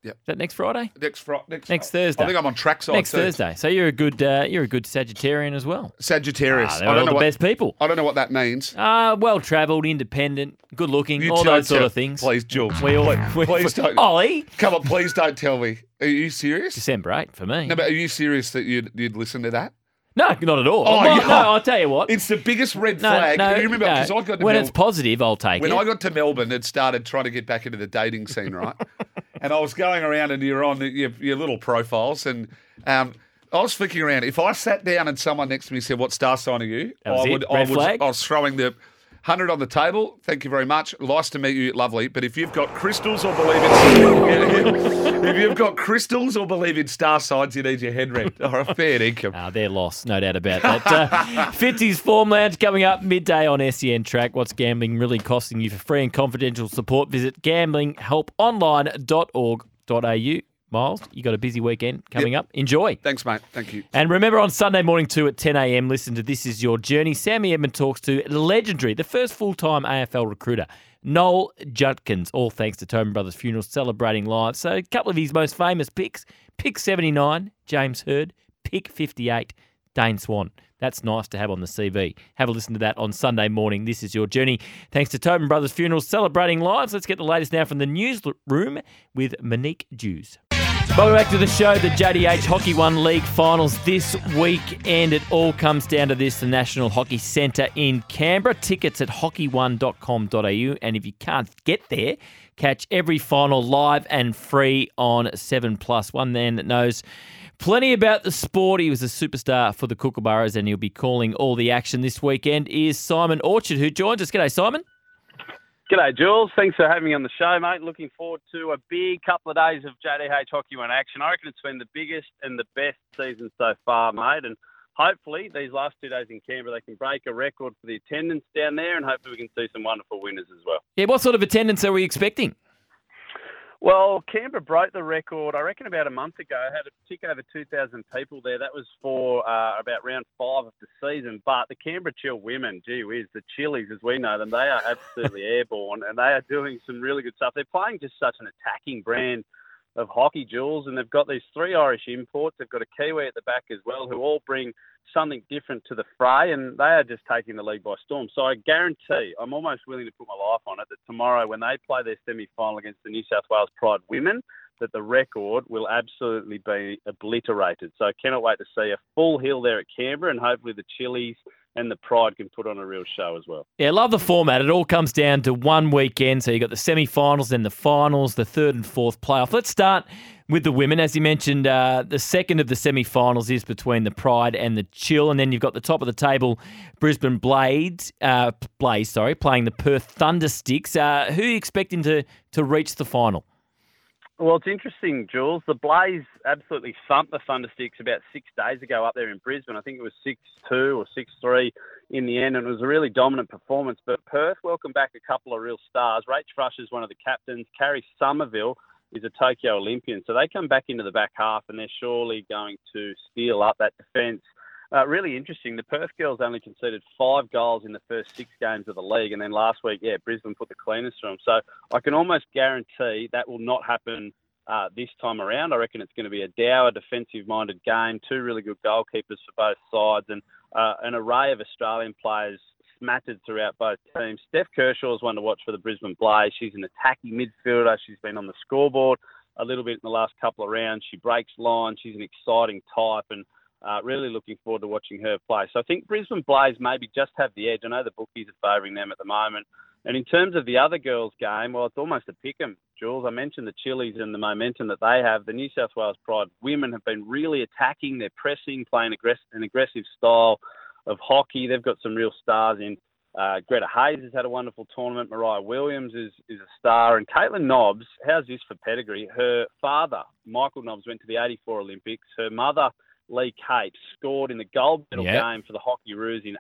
Speaker 11: Yep.
Speaker 5: Is that next Friday?
Speaker 11: Next Friday. Next,
Speaker 5: Next Thursday.
Speaker 11: I think I'm on trackside.
Speaker 5: Next
Speaker 11: too.
Speaker 5: Thursday. So you're a good uh, you're a good Sagittarian as well.
Speaker 11: Sagittarius.
Speaker 5: Ah,
Speaker 11: I don't know
Speaker 5: the
Speaker 11: what,
Speaker 5: best people.
Speaker 11: I don't know what that means.
Speaker 5: Uh, well travelled, independent, good looking,
Speaker 11: You
Speaker 5: all those sort of things.
Speaker 11: Please, Jules.
Speaker 5: We all,
Speaker 11: please, please don't.
Speaker 5: Ollie,
Speaker 11: Come on, please don't tell me. Are you serious?
Speaker 5: December 8 for me.
Speaker 11: No, but are you serious that you'd, you'd listen to that?
Speaker 5: No, not at all.
Speaker 11: Oh,
Speaker 5: Well,
Speaker 11: yeah.
Speaker 5: No, I'll tell you what.
Speaker 11: It's the biggest red
Speaker 5: no,
Speaker 11: flag.
Speaker 5: no,
Speaker 11: you remember, because
Speaker 5: no.
Speaker 11: I got to
Speaker 5: when
Speaker 11: Mel-
Speaker 5: it's positive, I'll take
Speaker 11: when
Speaker 5: it.
Speaker 11: When I got to Melbourne, it started trying to get back into the dating scene, right? and I was going around and you're on the, your, your little profiles, and um, I was flicking around. If I sat down and someone next to me said, "What star sign are you?" I would, I was. I was throwing the hundred on the table. Thank you very much. Nice to meet you. Lovely. But if you've got crystals or believe in, if you've got crystals or believe in star signs, you need your head rent or a fair income.
Speaker 5: Ah, they're lost, no doubt about that. Uh, Fitzy's Form Lounge coming up midday on SEN Track. What's gambling really costing you? For free and confidential support, visit gamblinghelponline.org.au. Miles, you got a busy weekend coming
Speaker 11: Yep.
Speaker 5: up. Enjoy.
Speaker 11: Thanks, mate. Thank you.
Speaker 5: And remember on Sunday morning too at 10 a.m. Listen to This Is Your Journey. Sammy Edmund talks to legendary, the first full-time AFL recruiter, Noel Judkins. All thanks to Tobin Brothers Funeral celebrating live. So a couple of his most famous picks: pick 79, James Hird; pick 58, Dane Swan. That's nice to have on the CV. Have a listen to that on Sunday morning. This is your journey. Thanks to Tobin Brothers Funerals celebrating lives. Let's get the latest now from the newsroom with Monique Dews. Welcome back to the show. The JDH Hockey One League finals this week, and it all comes down to this the National Hockey Centre in Canberra. Tickets at hockey1.com.au. And if you can't get there, catch every final live and free on 7 Plus. One man that knows plenty about the sport. He was a superstar for the Kookaburras, and he'll be calling all the action this weekend. Is Simon Orchard, who joins us. G'day, Simon.
Speaker 12: G'day, Jules. Thanks for having me on the show, mate. Looking forward to a big couple of days of JDH Hockey One action. I reckon it's been the biggest and the best season so far, mate. And hopefully, these last two days in Canberra, they can break a record for the attendance down there, and hopefully, we can see some wonderful winners as well.
Speaker 5: Yeah, what sort of attendance are we expecting?
Speaker 12: Well, Canberra broke the record, I reckon, about a month ago. Had a tick over 2,000 people there. That was for uh, about round five of the season. But the Canberra Chill women, gee whiz, the Chilies as we know them, they are absolutely airborne and they are doing some really good stuff. They're playing just such an attacking brand of hockey, jewels, and they've got these three Irish imports. They've got a Kiwi at the back as well, who all bring something different to the fray, and they are just taking the league by storm. So I guarantee, I'm almost willing to put my life on it, that tomorrow when they play their semi-final against the New South Wales Pride women, that the record will absolutely be obliterated. So I cannot wait to see a full hill there at Canberra, and hopefully the Chilies and the Pride can put on a real show as well.
Speaker 5: Yeah, love the format. It all comes down to one weekend. So you've got the semi-finals, then the finals, the third and fourth playoff. Let's start with the women. As you mentioned, uh, the second of the semi-finals is between the Pride and the Chill, and then you've got the top of the table, Brisbane Blades, uh, Blaze, sorry, playing the Perth Thundersticks. Uh, who are you expecting to to reach the final?
Speaker 12: Well, it's interesting, Jules. The Blaze absolutely thumped the Thundersticks about six days ago up there in Brisbane. I think it was 6 2 or 6 3 in the end, and it was a really dominant performance. But Perth welcomed back a couple of real stars. Rach Frush is one of the captains. Karri Somerville is a Tokyo Olympian. So they come back into the back half, and they're surely going to steal up that defence. Uh, really interesting. The Perth girls only conceded five goals in the first six games of the league, and then last week, yeah, Brisbane put the cleaners through them. So I can almost guarantee that will not happen uh, this time around. I reckon it's going to be a dour, defensive-minded game. Two really good goalkeepers for both sides, and uh, an array of Australian players smattered throughout both teams. Steph Kershaw is one to watch for the Brisbane Blaze. She's an attacking midfielder. She's been on the scoreboard a little bit in the last couple of rounds. She breaks lines. She's an exciting type, and uh, really looking forward to watching her play. So I think Brisbane Blaze maybe just have the edge. I know the bookies are favouring them at the moment. And in terms of the other girls' game, well, it's almost a pick 'em, Jules. I mentioned the Chilies and the momentum that they have. The New South Wales Pride women have been really attacking. They're pressing, playing aggress- an aggressive style of hockey. They've got some real stars in. Uh, Greta Hayes has had a wonderful tournament. Mariah Williams is, is a star. And Caitlin Nobbs, how's this for pedigree? Her father, Michael Nobbs, went to the 84 Olympics. Her mother, Lee Capes, scored in the gold medal
Speaker 5: Yep.
Speaker 12: game for the Hockey Roos in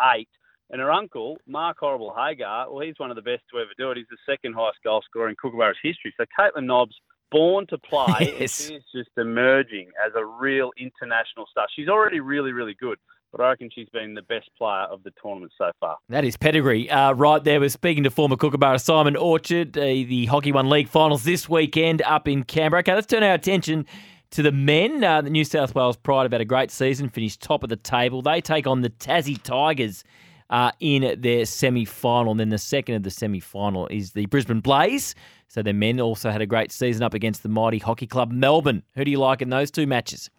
Speaker 12: 88. And her uncle, Mark Horrible Hager, well, he's one of the best to ever do it. He's the second highest goal scorer in Kookaburra's history. So Caitlin Nobbs, born to play,
Speaker 5: Yes.
Speaker 12: is just emerging as a real international star. She's already really, really good. but I reckon she's been the best player of the tournament so far.
Speaker 5: That is pedigree. Uh, right there, we're speaking to former Kookaburra Simon Orchard. Uh, the Hockey One League finals this weekend up in Canberra. Okay, let's turn our attention to the men. Uh, the New South Wales Pride have had a great season, finished top of the table. They take on the Tassie Tigers uh, in their semi final. And then the second of the semi final is the Brisbane Blaze. So the men also had a great season up against the mighty Hockey Club Melbourne. Who do you like in those two matches?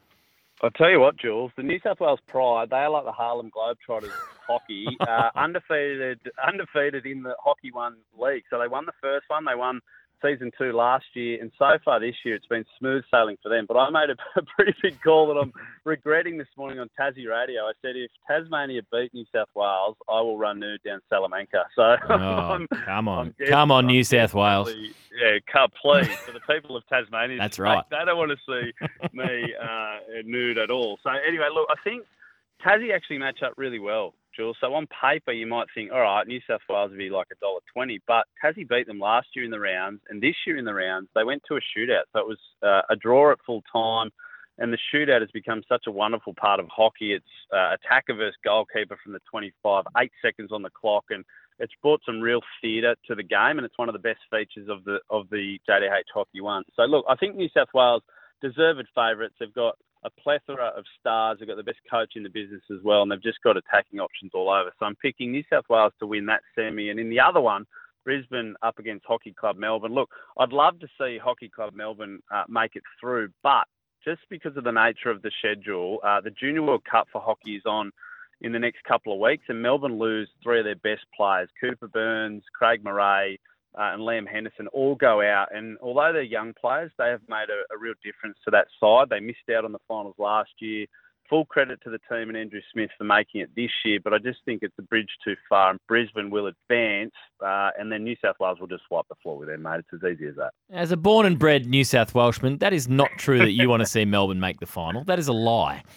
Speaker 12: I'll tell you what, Jules. The New South Wales Pride, they are like the Harlem Globetrotters hockey, uh, undefeated, undefeated in the Hockey One League. So they won the first one, they won season two last year, and so far this year it's been smooth sailing for them. But I made a, a pretty big call that I'm regretting this morning on Tassie Radio. I said if Tasmania beat New South Wales, I will run nude down Salamanca. So
Speaker 5: oh, I'm, come on, I'm come on, New South Wales.
Speaker 12: Yeah, come please for the people of Tasmania.
Speaker 5: That's right.
Speaker 12: They, they don't want to see me uh, nude at all. So anyway, look, I think Tassie actually match up really well. Jules. So on paper, you might think, all right, New South Wales would be like a dollar twenty, but Tassie beat them last year in the rounds, and this year in the rounds they went to a shootout. So it was uh, a draw at full time, and the shootout has become such a wonderful part of hockey. It's uh, attacker versus goalkeeper from the 25, eight seconds on the clock, and it's brought some real theatre to the game, and it's one of the best features of the of the JDH Hockey One. So look, I think New South Wales deserved favourites. They've got a plethora of stars. They've got the best coach in the business as well, and they've just got attacking options all over. So I'm picking New South Wales to win that semi. And in the other one, Brisbane up against Hockey Club Melbourne. Look, I'd love to see Hockey Club Melbourne uh, make it through, but just because of the nature of the schedule, uh, the Junior World Cup for hockey is on in the next couple of weeks, and Melbourne lose three of their best players: Cooper Burns, Craig Marais, uh, and Liam Henderson all go out. And although they're young players, they have made a, a, real difference to that side. They missed out on the finals last year. Full credit to the team and Andrew Smith for making it this year, but I just think it's a bridge too far, and Brisbane will advance, uh, and then New South Wales will just wipe the floor with them, mate. It's as easy as that.
Speaker 5: As a born and bred New South Welshman, that is not true that you want to see Melbourne make the final. That is a lie.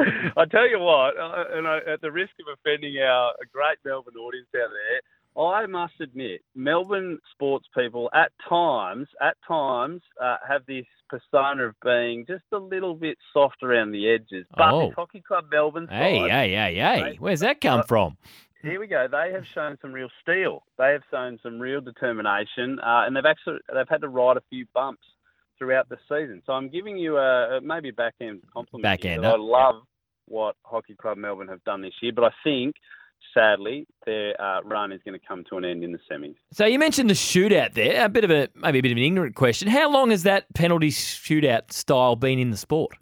Speaker 12: I tell you what, uh, and I, at the risk of offending our great Melbourne audience out there, I must admit, Melbourne sports people at times, at times, uh, have this persona of being just a little bit soft around the edges. But oh. this Hockey Club Melbourne side,
Speaker 5: hey, hey, hey, hey, where's that come from?
Speaker 12: Here we go. They have shown some real steel. They have shown some real determination, uh, and they've actually they've had to ride a few bumps throughout the season. So I'm giving you a, a maybe a backhand compliment.
Speaker 5: Backhand.
Speaker 12: I love what Hockey Club Melbourne have done this year, but I think sadly, their uh, run is going to come to an end in the semis.
Speaker 5: So you mentioned the shootout there. A bit of a maybe a bit of an ignorant question. How long has that penalty shootout style been in the sport?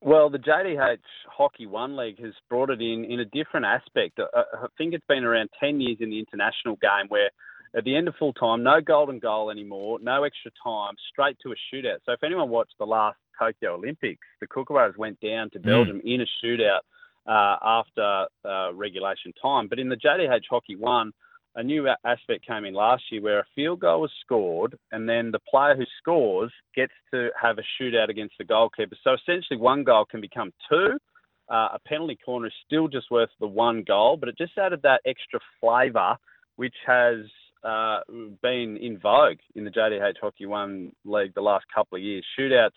Speaker 12: Well, the JDH Hockey One League has brought it in in a different aspect. I, I think it's been around ten years in the international game where. At the end of full time, no golden goal anymore, no extra time, straight to a shootout. So if anyone watched the last Tokyo Olympics, the Kookaburras went down to mm. Belgium mm. in a shootout uh, after uh, regulation time. But in the JDH Hockey One, a new aspect came in last year where a field goal was scored, and then the player who scores gets to have a shootout against the goalkeeper. So essentially, one goal can become two. Uh, a penalty corner is still just worth the one goal, but it just added that extra flavour, which has uh, been in vogue in the JDH Hockey One League the last couple of years. Shootouts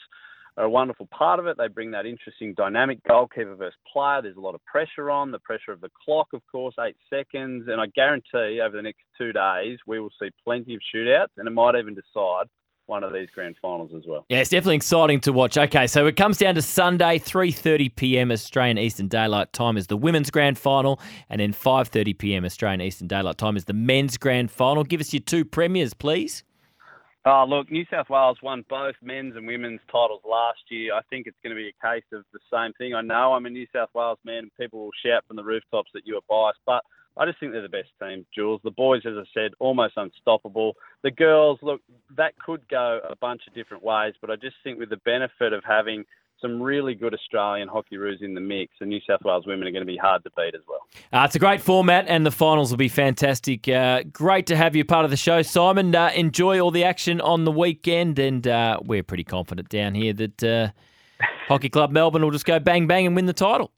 Speaker 12: a wonderful part of it. They bring that interesting dynamic goalkeeper versus player. There's a lot of pressure on, the pressure of the clock, of course, eight seconds. And I guarantee over the next two days, we will see plenty of shootouts and it might even decide one of these grand finals as well.
Speaker 5: Yeah, it's definitely exciting to watch. Okay, so it comes down to Sunday, 3:30 p.m. Australian Eastern Daylight Time is the women's grand final, and then 5:30 p.m. Australian Eastern Daylight Time is the men's grand final. Give us your two premiers, please.
Speaker 12: Oh, look, New South Wales won both men's and women's titles last year. I think it's going to be a case of the same thing. I know I'm a New South Wales man and people will shout from the rooftops that you are biased, but I just think they're the best team, Jules. The boys, as I said, almost unstoppable. The girls, look, that could go a bunch of different ways, but I just think with the benefit of having some really good Australian hockey roos in the mix, and New South Wales women are going to be hard to beat as well.
Speaker 5: Uh, it's a great format, and the finals will be fantastic. Uh, great to have you part of the show, Simon. Uh, enjoy all the action on the weekend, and uh, we're pretty confident down here that uh, Hockey Club Melbourne will just go bang bang and win the title.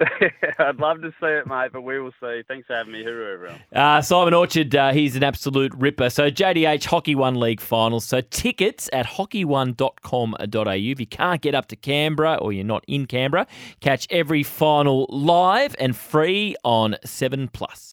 Speaker 12: I'd love to see it, mate, but we will see. Thanks for having me. Hooroo, everyone.
Speaker 5: Uh, Simon Orchard, uh, he's an absolute ripper. So JDH Hockey One League finals. So tickets at hockeyone.com.au. If you can't get up to Canberra or you're not in Canberra, catch every final live and free on 7 Plus.